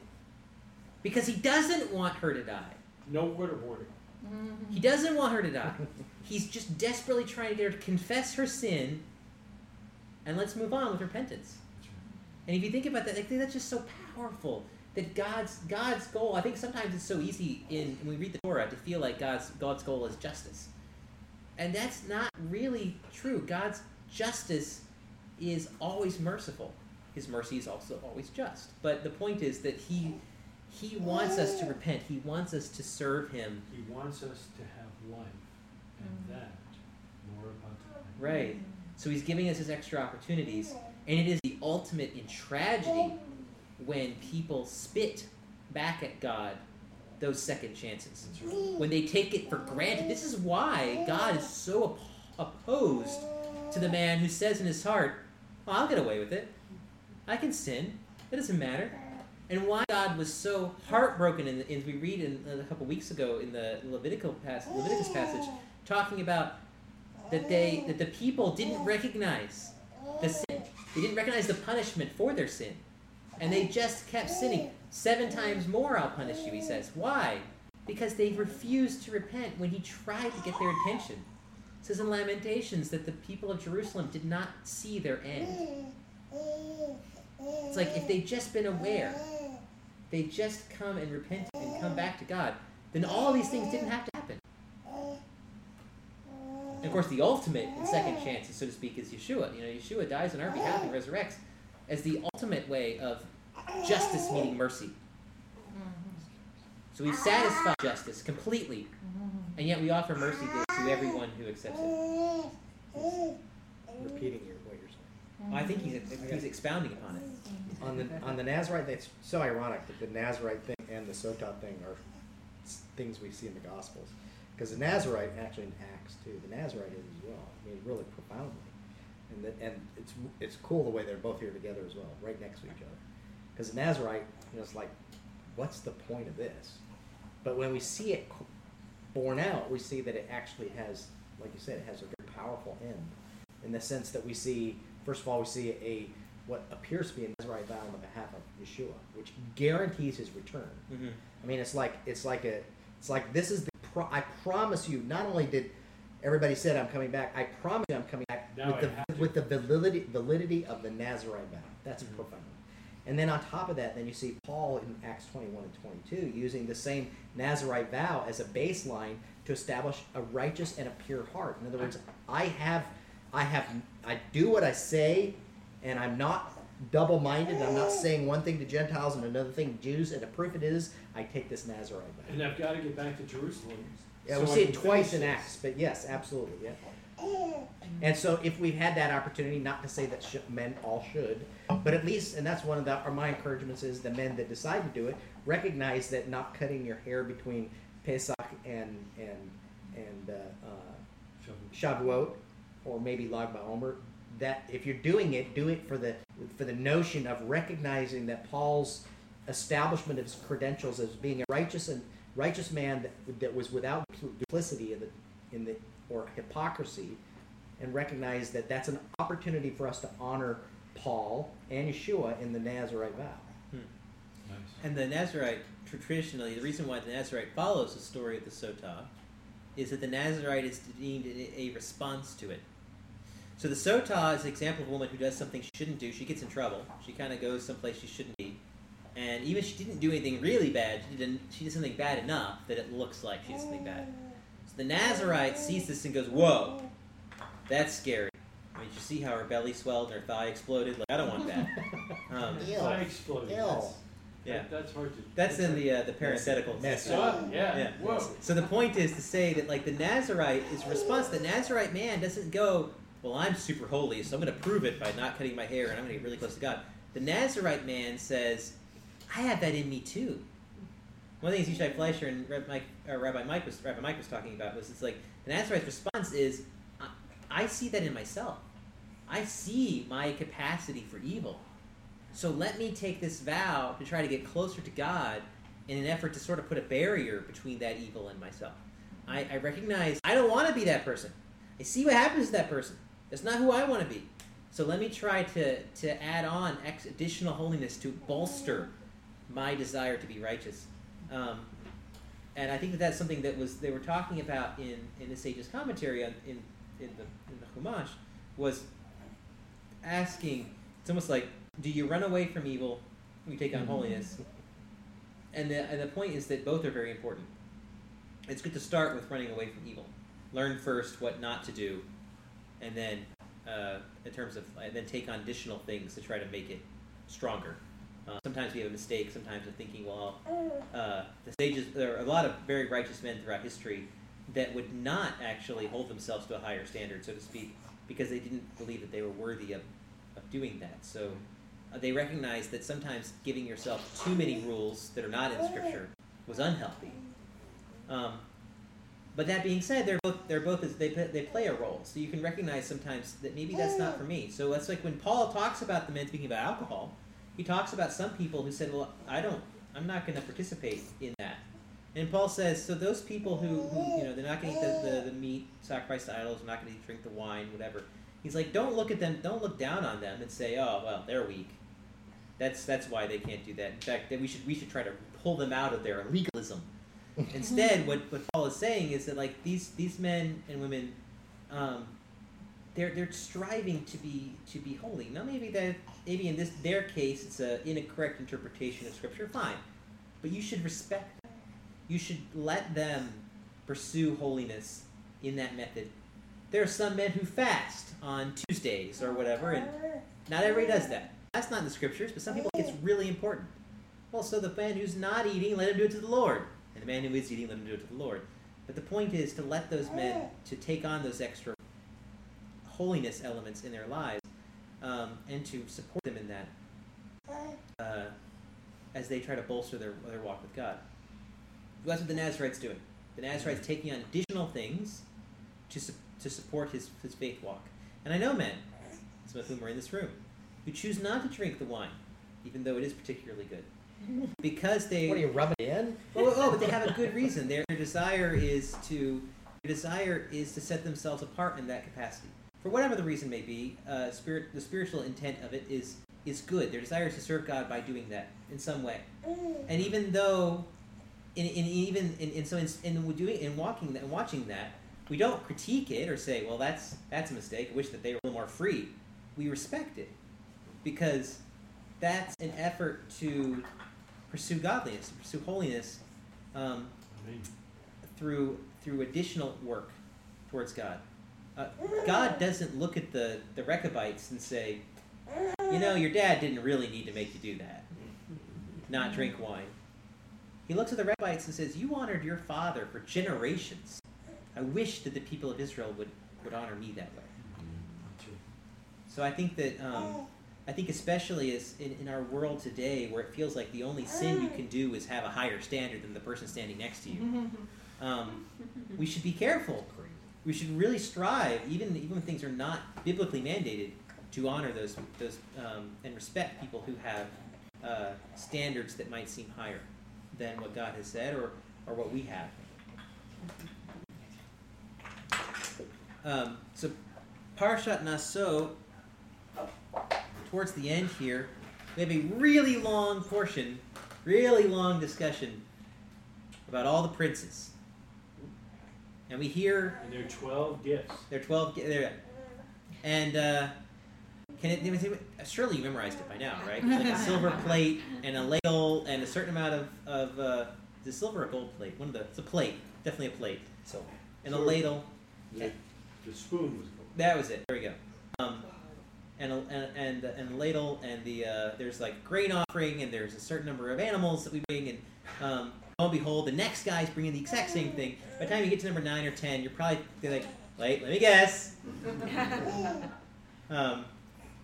because he doesn't want her to die. No word of warning. Mm-hmm. He doesn't want her to die. He's just desperately trying to get her to confess her sin, and let's move on with repentance. And if you think about that, think that's just so powerful. That God's God's goal. I think sometimes it's so easy in when we read the Torah to feel like God's God's goal is justice, and that's not really true. God's justice is always merciful. His mercy is also always just. But the point is that he he wants us to repent. He wants us to serve him. He wants us to have life, and that more abundantly. Right. So he's giving us his extra opportunities, and it is the ultimate in tragedy when people spit back at God those second chances. Right. When they take it for granted. This is why God is so op- opposed to the man who says in his heart, well, I'll get away with it. I can sin. It doesn't matter. And why God was so heartbroken, in, as we read in, a couple weeks ago in the Levitical Leviticus passage, talking about that they oh. that the people didn't recognize the oh. sin. They didn't recognize the punishment for their sin. And they just kept sinning. Seven times more I'll punish you, he says. Why? Because they refused to repent when he tried to get their attention. It says in Lamentations that the people of Jerusalem did not see their end. It's like if they'd just been aware, they just come and repent and come back to God, then all these things didn't have to happen. And of course, the ultimate and second chance, so to speak, is Yeshua. You know, Yeshua dies on our behalf and resurrects as the ultimate way of justice meeting mercy. So we satisfy justice completely, and yet we offer mercy to, to everyone who accepts it. Repeating your, what you're saying. Mm-hmm. I think he's, he's expounding upon it. On the on the Nazarite, that's so ironic that the Nazarite thing and the Sotah thing are things we see in the Gospels. Because the Nazarite, actually in Acts too, the Nazarite is as well. I mean, really profoundly, and the, and it's it's cool the way they're both here together as well, right next to each other. Because the Nazarite, you know, it's like, what's the point of this? But when we see it borne out, we see that it actually has, like you said, it has a very powerful end, in the sense that we see, first of all, we see a what appears to be a Nazarite vow on behalf of Yeshua, which guarantees his return. Mm-hmm. I mean, it's like it's like a it's like this is the pro- I promise you. Not only did everybody said I'm coming back, I promise you I'm coming back Now with I the with the validity validity of the Nazarite vow. That's Mhm. profound. And then on top of that, then you see Paul in Acts 21 and 22 using the same Nazarite vow as a baseline to establish a righteous and a pure heart. In other words, I have, I have, I do what I say, and I'm not double-minded. I'm not saying one thing to Gentiles and another thing to Jews. And the proof it is, I take this Nazarite vow. And I've got to get back to Jerusalem. Yeah, so we I see it twice in Acts, but yes, absolutely, yeah. And so, if we've had that opportunity, not to say that sh- men all should, but at least, and that's one of the, or my encouragements is the men that decide to do it recognize that not cutting your hair between Pesach and and and uh, uh, this. Shavuot, or maybe Lag BaOmer, that if you're doing it, do it for the for the notion of recognizing that Paul's establishment of his credentials as being a righteous and righteous man that, that was without duplicity in the in the or hypocrisy, and recognize that that's an opportunity for us to honor Paul and Yeshua in the Nazarite vow. Hmm. Nice. And the Nazarite, traditionally, the reason why the Nazarite follows the story of the Sotah is that the Nazarite is deemed a, a response to it. So the Sotah is an example of a woman who does something she shouldn't do. She gets in trouble. She kind of goes someplace she shouldn't be. And even if she didn't do anything really bad, she didn't, she did something bad enough that it looks like she did something bad. So the Nazarite sees this and goes, Whoa, that's scary. I mean, you see how her belly swelled and her thigh exploded? Like, I don't want that. Um, Ew. I exploded. Ew. That's, yeah. that's hard to. That's in the uh, the parenthetical. Messy. So, yeah. Yeah. Whoa. So the point is to say that like the Nazarite is response. The Nazarite man doesn't go, well, I'm super holy, so I'm going to prove it by not cutting my hair, and I'm going to get really close to God. The Nazarite man says, I have that in me too. One of the things Yishai Fleischer and Rabbi Mike, or Rabbi Mike was Rabbi Mike was talking about was it's like the Nazarite's response is, I, I see that in myself. I see my capacity for evil. So let me take this vow to try to get closer to God in an effort to sort of put a barrier between that evil and myself. I, I recognize I don't want to be that person. I see what happens to that person. That's not who I want to be. So let me try to, to add on additional holiness to bolster my desire to be righteous. Um, and I think that that's something that was they were talking about in, in the Sage's commentary on, in, in, the, in the Chumash was asking, it's almost like, do you run away from evil you take on holiness? And the, and the point is that both are very important. It's good to start with running away from evil. Learn first what not to do, and then, uh, in terms of, and then take on additional things to try to make it stronger. Uh, sometimes we have a mistake. Sometimes of thinking, well, uh, the sages. There are a lot of very righteous men throughout history that would not actually hold themselves to a higher standard, so to speak, because they didn't believe that they were worthy of, of doing that. So uh, they recognized that sometimes giving yourself too many rules that are not in Scripture was unhealthy. Um, but that being said, they're both they're both they play- they play a role. So you can recognize sometimes that maybe that's not for me. So that's like when Paul talks about the men speaking about alcohol, he talks about some people who said, "Well, I don't, I'm not going to participate in that." And Paul says, so those people who, who you know, they're not going to eat the, the, the meat sacrificed to idols, they're not going to drink the wine, whatever. He's like, don't look at them, don't look down on them and say, oh, well, they're weak. That's that's why they can't do that. In fact, that we should we should try to pull them out of their legalism. Instead, what, what Paul is saying is that like these these men and women um, they're they're striving to be to be holy. Now maybe that maybe in this their case it's a incorrect interpretation of scripture. Fine, but you should respect. Them. You should let them pursue holiness in that method. There are some men who fast on Tuesdays or whatever, and not everybody does that. That's not in the scriptures, but some people think it's really important. Well, so the man who's not eating, let him do it to the Lord. Man who is eating, let him do it to the Lord. But the point is to let those men to take on those extra holiness elements in their lives um, and to support them in that uh, as they try to bolster their, their walk with God. That's what the Nazarite's doing. The Nazarite's taking on additional things to, su- to support his, his faith walk. And I know men, some of whom are in this room, who choose not to drink the wine, even though it is particularly good. Because they What are you rubbing it in? oh, oh, but they have a good reason. Their, their desire is to their desire is to set themselves apart in that capacity. For whatever the reason may be, uh, spirit the spiritual intent of it is is good. Their desire is to serve God by doing that in some way. And even though, in, in even in, in so in, in doing in walking that and watching that, we don't critique it or say, well, that's that's a mistake. I wish that they were a little more free. We respect it because that's an effort to pursue godliness, pursue holiness um, through through additional work towards God. Uh, God doesn't look at the the Rechabites and say, you know, your dad didn't really need to make you do that, not drink wine. He looks at the Rechabites and says, you honored your father for generations. I wish that the people of Israel would would honor me that way. So I think that um, I think especially as in, in our world today, where it feels like the only sin you can do is have a higher standard than the person standing next to you, um, we should be careful. We should really strive, even even when things are not biblically mandated, to honor those those um, and respect people who have uh, standards that might seem higher than what God has said or or what we have. Um, so, Parshat Naso towards the end here, we have a really long portion, really long discussion about all the princes. And we hear And there are 12 gifts. there are 12, ge- there, and, uh, can it, surely you memorized it by now, right? It's like a silver plate and a ladle and a certain amount of, of uh, is it silver or gold plate? One of the, it's a plate, definitely a plate. So And a ladle, The, the spoon was gold. that was it. There we go. Um, and and and and ladle, and the uh, there's like grain offering, and there's a certain number of animals that we bring, and um, lo and behold, the next guy's bringing the exact same thing. By the time you get to number nine or ten, you're probably like, wait, let me guess. Um,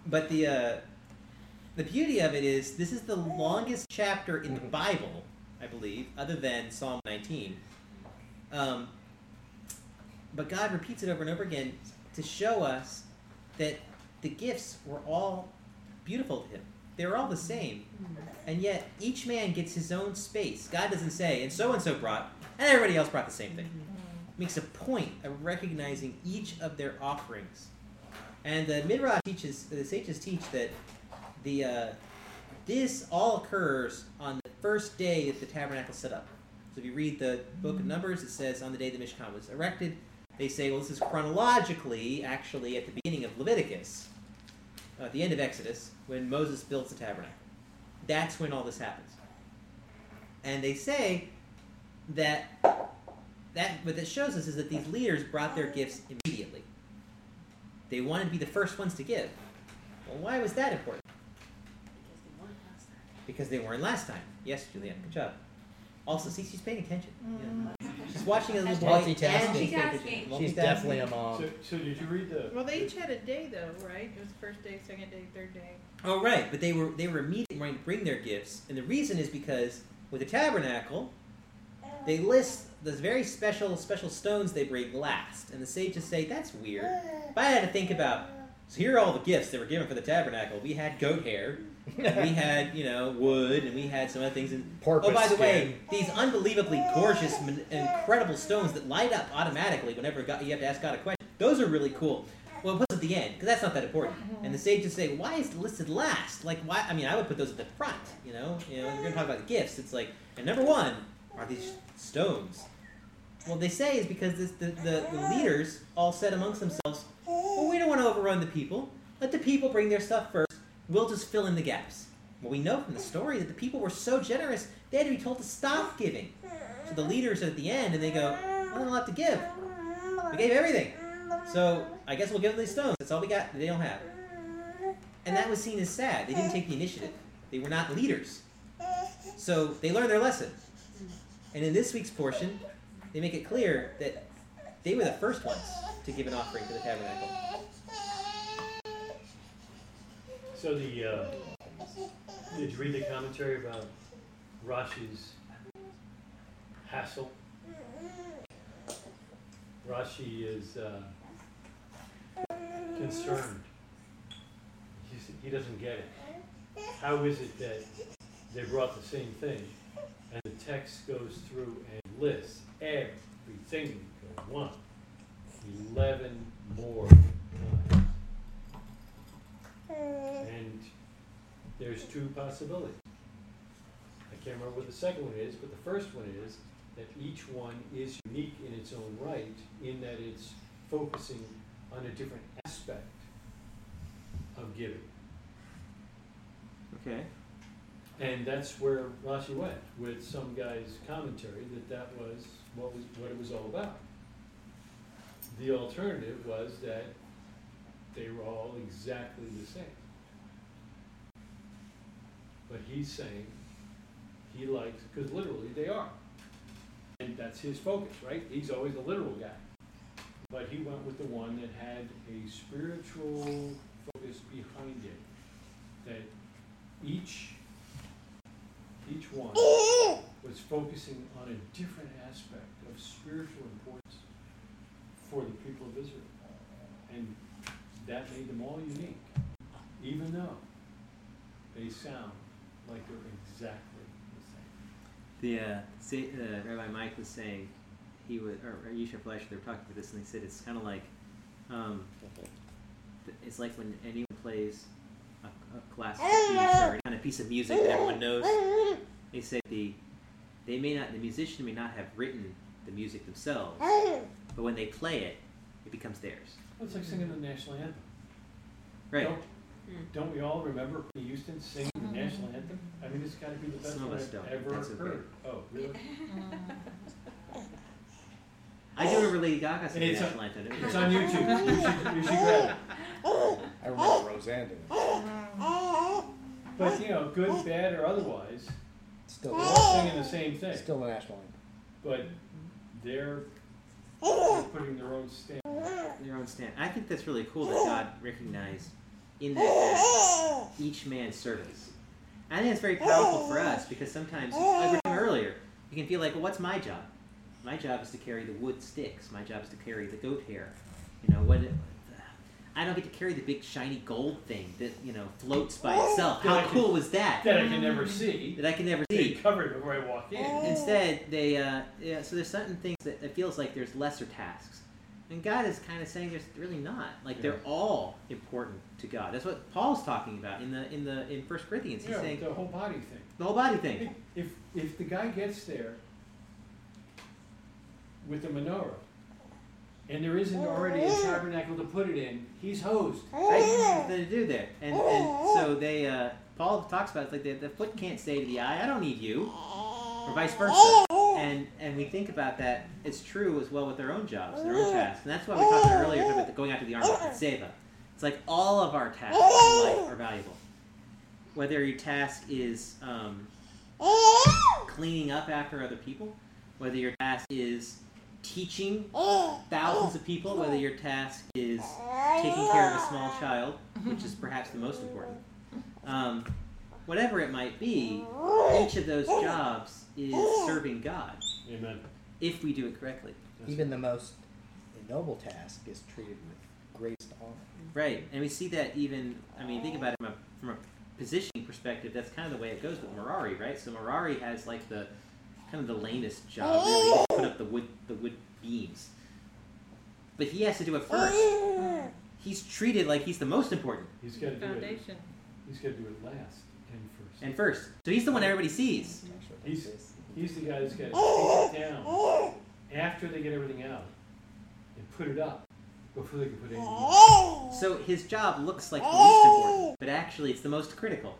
but the uh, the beauty of it is this is the longest chapter in the Bible, I believe, other than Psalm 19. Um, but God repeats it over and over again to show us that the gifts were all beautiful to Him. They were all the same, mm. and yet each man gets his own space. God doesn't say, and so and so brought, and everybody else brought the same thing. Mm-hmm. Makes a point of recognizing each of their offerings. And the Midrash teaches, the sages teach that the uh, this all occurs on the first day that the tabernacle is set up. So if you read the book of mm. Numbers, it says on the day the Mishkan was erected. They say, well, this is chronologically actually at the beginning of Leviticus, at the end of Exodus, when Moses builds the tabernacle. That's when all this happens. And they say that that what that shows us is that these leaders brought their gifts immediately. They wanted to be the first ones to give. Well, why was that important? Because they weren't last time. Yes, Julianne, good job. Also, see, she's paying attention. Mm. Yeah. She's watching a little boy and she's paying Multitasking. attention. she's definitely a mom. So, so did you read the? Well, they each had a day though, right? It was first day, second day, third day. Oh, right, but they were they were immediately going to bring their gifts, and the reason is because with the tabernacle, they list the very special special stones they bring last, and the sages say that's weird. If I had to think about, so here are all the gifts that were given for the tabernacle. We had goat hair, we had you know wood, and we had some other things. And oh, Porpoise oh, by the skin. way, these unbelievably gorgeous, incredible stones that light up automatically whenever God, you have to ask God a question. Those are really cool. Well, it puts at the end because that's not that important. And the sages say, why is it listed last? Like, why? I mean, I would put those at the front. You know, you know, you're gonna talk about the gifts. It's like, and number one are these stones. Well, they say is because this, the, the, the leaders all said amongst themselves, well, we don't want to overrun the people. Let the people bring their stuff first. We'll just fill in the gaps. Well, we know from the story that the people were so generous, they had to be told to stop giving. So the leaders are at the end, and they go, don't have lot to give. We gave everything. So I guess we'll give them these stones. That's all we got. They don't have. And that was seen as sad. They didn't take the initiative. They were not leaders. So they learned their lesson. And in this week's portion, they make it clear that they were the first ones to give an offering to the tabernacle. So the, uh, did you read the commentary about Rashi's hassle? Rashi is uh, concerned. He's, he doesn't get it. How is it that they brought the same thing and the text goes through and lists everything they want? Eleven more times. And there's two possibilities. I can't remember what the second one is, but the first one is that each one is unique in its own right, in that it's focusing on a different aspect of giving. Okay. And that's where Rashi went with some guy's commentary that that was what was what it was all about. The alternative was that they were all exactly the same. But he's saying he likes because literally they are, and that's his focus, right? He's always a literal guy. But he went with the one that had a spiritual focus behind it. That each each one was focusing on a different aspect of spiritual importance for the people of Israel. And that made them all unique, even though they sound like they're exactly the same. The uh, say, uh, Rabbi Mike was saying he would, or, or Yishai Fleischer, they were talking about this, and they said it's kind of like, um, it's like when anyone plays a, a classical piece or a kind of piece of music that everyone knows. They say the they may not, the musician may not have written the music themselves, but when they play it, it becomes theirs. It's like singing the national anthem. Right. Don't, hmm. don't we all remember Whitney Houston singing the mm-hmm. national anthem? I mean, it's got to be the best Some of one us I've don't. ever That's okay. heard. Oh, really? I do remember Lady Gaga singing the It's a- national anthem. It's on YouTube. You should, you should grab it. I remember Roseanne doing it. But you know, good, bad, or otherwise, Still, they're all singing the same thing. still the national anthem. But they're, they're putting their own stamp. their own stand. I think that's really cool that God recognized in that each man's service. I think it's very powerful for us because sometimes, like we were earlier, you can feel like, well, what's my job? My job is to carry the wood sticks. My job is to carry the goat hair. You know what? I don't get to carry the big shiny gold thing that you know floats by itself. How I can- cool was that? That I can never see. That I can never see. Covered before I walk in. Instead, they uh, yeah. So there's certain things that it feels like there's lesser tasks, and God is kind of saying there's really not. Like they're all important to God. That's what Paul's talking about in the in the in First Corinthians. He's Yeah, saying the whole body thing. the whole body thing. If, if the guy gets there with the menorah, and there isn't already a tabernacle to put it in, he's hosed. Right? To do there, and and so they. Uh, Paul talks about it, it's like the, the foot can't say to the eye, "I don't need you," or vice versa. And and we think about that. It's true as well with their own jobs, their own tasks, and that's why we talked about earlier about going after the army, seva. It's like all of our tasks in life are valuable. Whether your task is um, cleaning up after other people, whether your task is teaching thousands of people, whether your task is taking care of a small child, which is perhaps the most important. Um, whatever it might be, each of those jobs is serving God Amen. if we do it correctly. Even the most noble task is treated with greatest honor. Right, and we see that even. I mean, think about it from a from a positioning perspective. That's kind of the way it goes with Merari, right? So Merari has like the kind of the lamest job, really, to put up the wood the wood beams, but he has to do it first. He's treated like he's the most important He's got to do it. Foundation. He's got to do it last and first. and first. So he's the one everybody sees. He's he's the guy that's got to take it down after they get everything out and put it up before they can put anything in. So his job looks like the least important, but actually it's the most critical.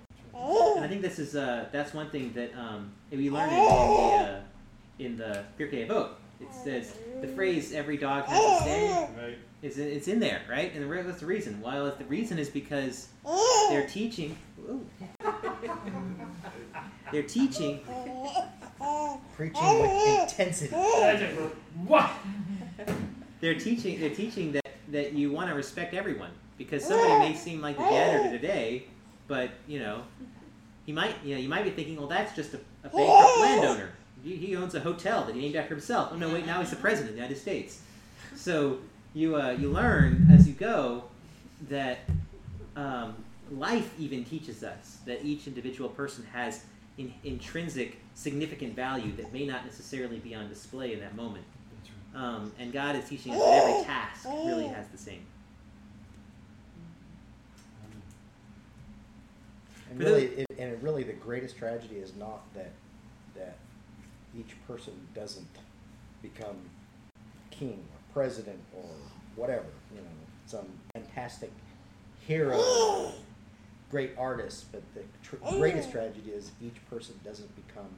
And I think this is uh, that's one thing that um, we learned in, in the uh, in the Pirkei Avot. It says the phrase "every dog has its day" Right? is it's in there, right? And the, re- what's the reason? Well, the reason is because they're teaching. They're teaching. Preaching with intensity. What? They're teaching. They're teaching that that you want to respect everyone because somebody may seem like the janitor today, but you know, he might. You know, you might be thinking, well, that's just a, a bankrupt landowner. He, he owns a hotel that he named after himself. Oh no, wait, now he's the president of the United States. So you uh, you learn as you go that um, life even teaches us that each individual person has in, intrinsic significant value that may not necessarily be on display in that moment. Um, and God is teaching us that every task really has the same. And really, it, and really, the greatest tragedy is not that that each person doesn't become king or president or whatever. You know, some fantastic hero, great artist. But the tr- oh. greatest tragedy is each person doesn't become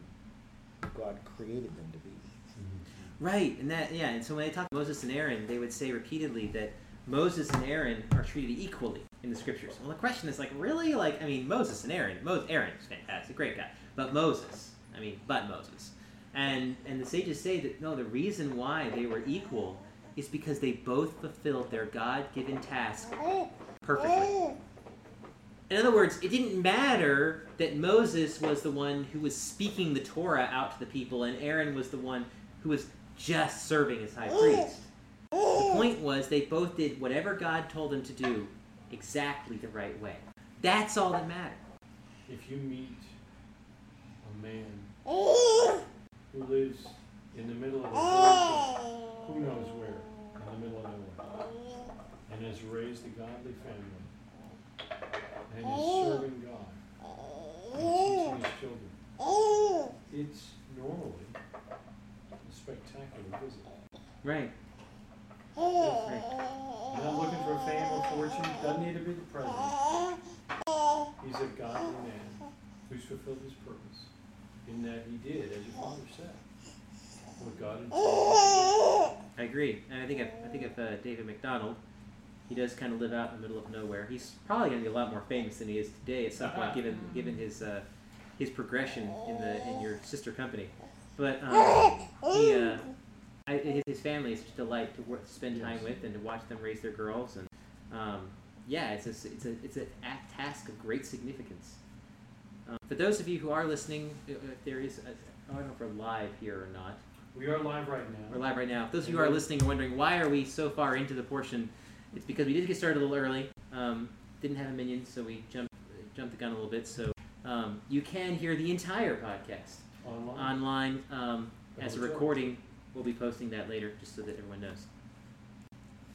who God created them to be. Mm-hmm. Right, and that yeah, and so when they talk Moses and Aaron, they would say repeatedly that Moses and Aaron are treated equally in the scriptures. Well, the question is like, really? Like, I mean, Moses and Aaron. Mo- Aaron is fantastic, great guy, but Moses, I mean, but Moses, and and the sages say that no, the reason why they were equal is because they both fulfilled their God-given task perfectly. In other words, it didn't matter that Moses was the one who was speaking the Torah out to the people, and Aaron was the one who was just serving as high priest. The point was they both did whatever God told them to do exactly the right way. That's all that mattered. If you meet a man who lives in the middle of a oh. village, who knows where, in the middle of nowhere, and has raised a godly family, and is serving God, and teaching his children, oh. it's normally a spectacular visit. Right. You're not looking for fame or fortune, doesn't need to be the president. He's a godly man who's fulfilled his purpose in that he did, as your father said, what God intended. I agree, and I think of, I think of uh, David McDonald. He does kind of live out in the middle of nowhere. He's probably going to be a lot more famous than he is today at some point, given given his uh, his progression in the in your sister company. But um, he, uh, I, his, his family is just a delight to work, spend time Yes. with and to watch them raise their girls. And um, yeah, it's a it's a it's a a task of great significance. Um, for those of you who are listening, uh, if there is, a, I don't know if we're live here or not. We are live right now. We're live right now. If those of you who are listening are wondering why are we so far into the portion, it's because we did get started a little early. Um, didn't have a minyan, so we jumped jumped the gun a little bit. So um, you can hear the entire podcast Online. online um, as a whole show. recording. We'll be posting that later, just so that everyone knows.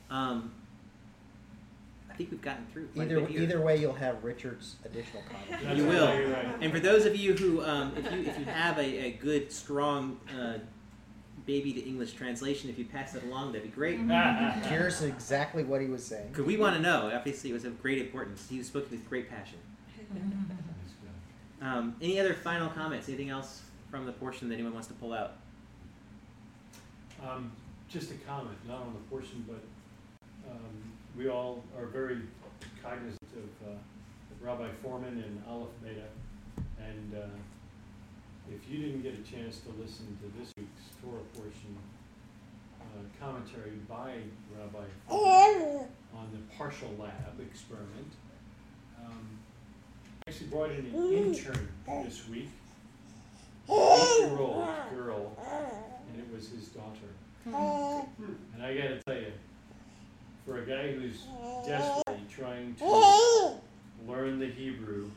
Um, I think we've gotten through. Either either way, you'll have Richard's additional comment. That's You right, will. right. And for those of you who, um, if you if you have a, a good strong uh, baby to English translation, if you pass it along, that'd be great. Here's exactly what he was saying. Because we want to know. Obviously, it was of great importance. He was spoken with great passion. Um, any other final comments? Anything else from the portion that anyone wants to pull out? Um, just a comment, not on the portion, but um, we all are very cognizant of uh, Rabbi Fohrman and Aleph Beta. And uh, if you didn't get a chance to listen to this week's Torah portion uh, commentary by Rabbi Fohrman on the partial lab experiment, um, actually brought in an intern this week, eight-year-old girl, and it was his daughter. And I gotta tell you, for a guy who's desperately trying to learn the Hebrew,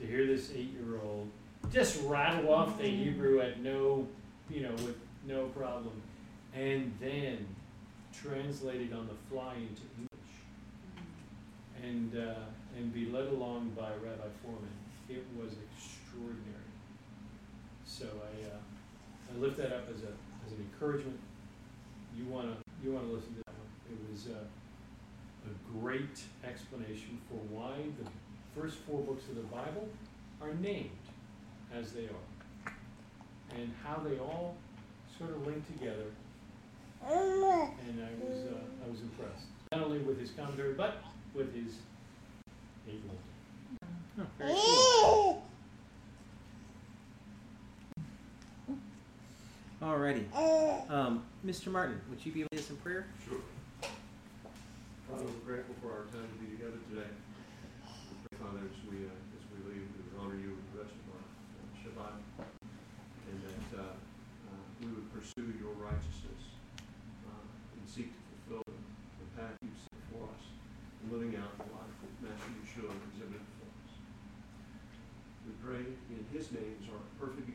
to hear this eight-year-old just rattle off the Hebrew at no, you know, with no problem, and then translate it on the fly into English, and uh, and be led along by Rabbi Fohrman, it was extraordinary. So I uh, I lift that up as a as an encouragement. You wanna, you wanna listen to that one. It was uh, a great explanation for why the first four books of the Bible are named as they are. And how they all sort of link together. And I was, uh, I was impressed, not only with his commentary, but with his able. Oh, very cool. Alrighty. Um, Mr. Martin, would you be lead us in prayer? Sure. Father, we're grateful for our time to be together today. We pray, Father, as we, uh, as we leave, we would honor you with the rest of our uh, Shabbat, and that uh, uh, we would pursue your righteousness uh, and seek to fulfill the, path you've set for us, living out the life that Master Yeshua exhibited for us. We pray in his name as our perfect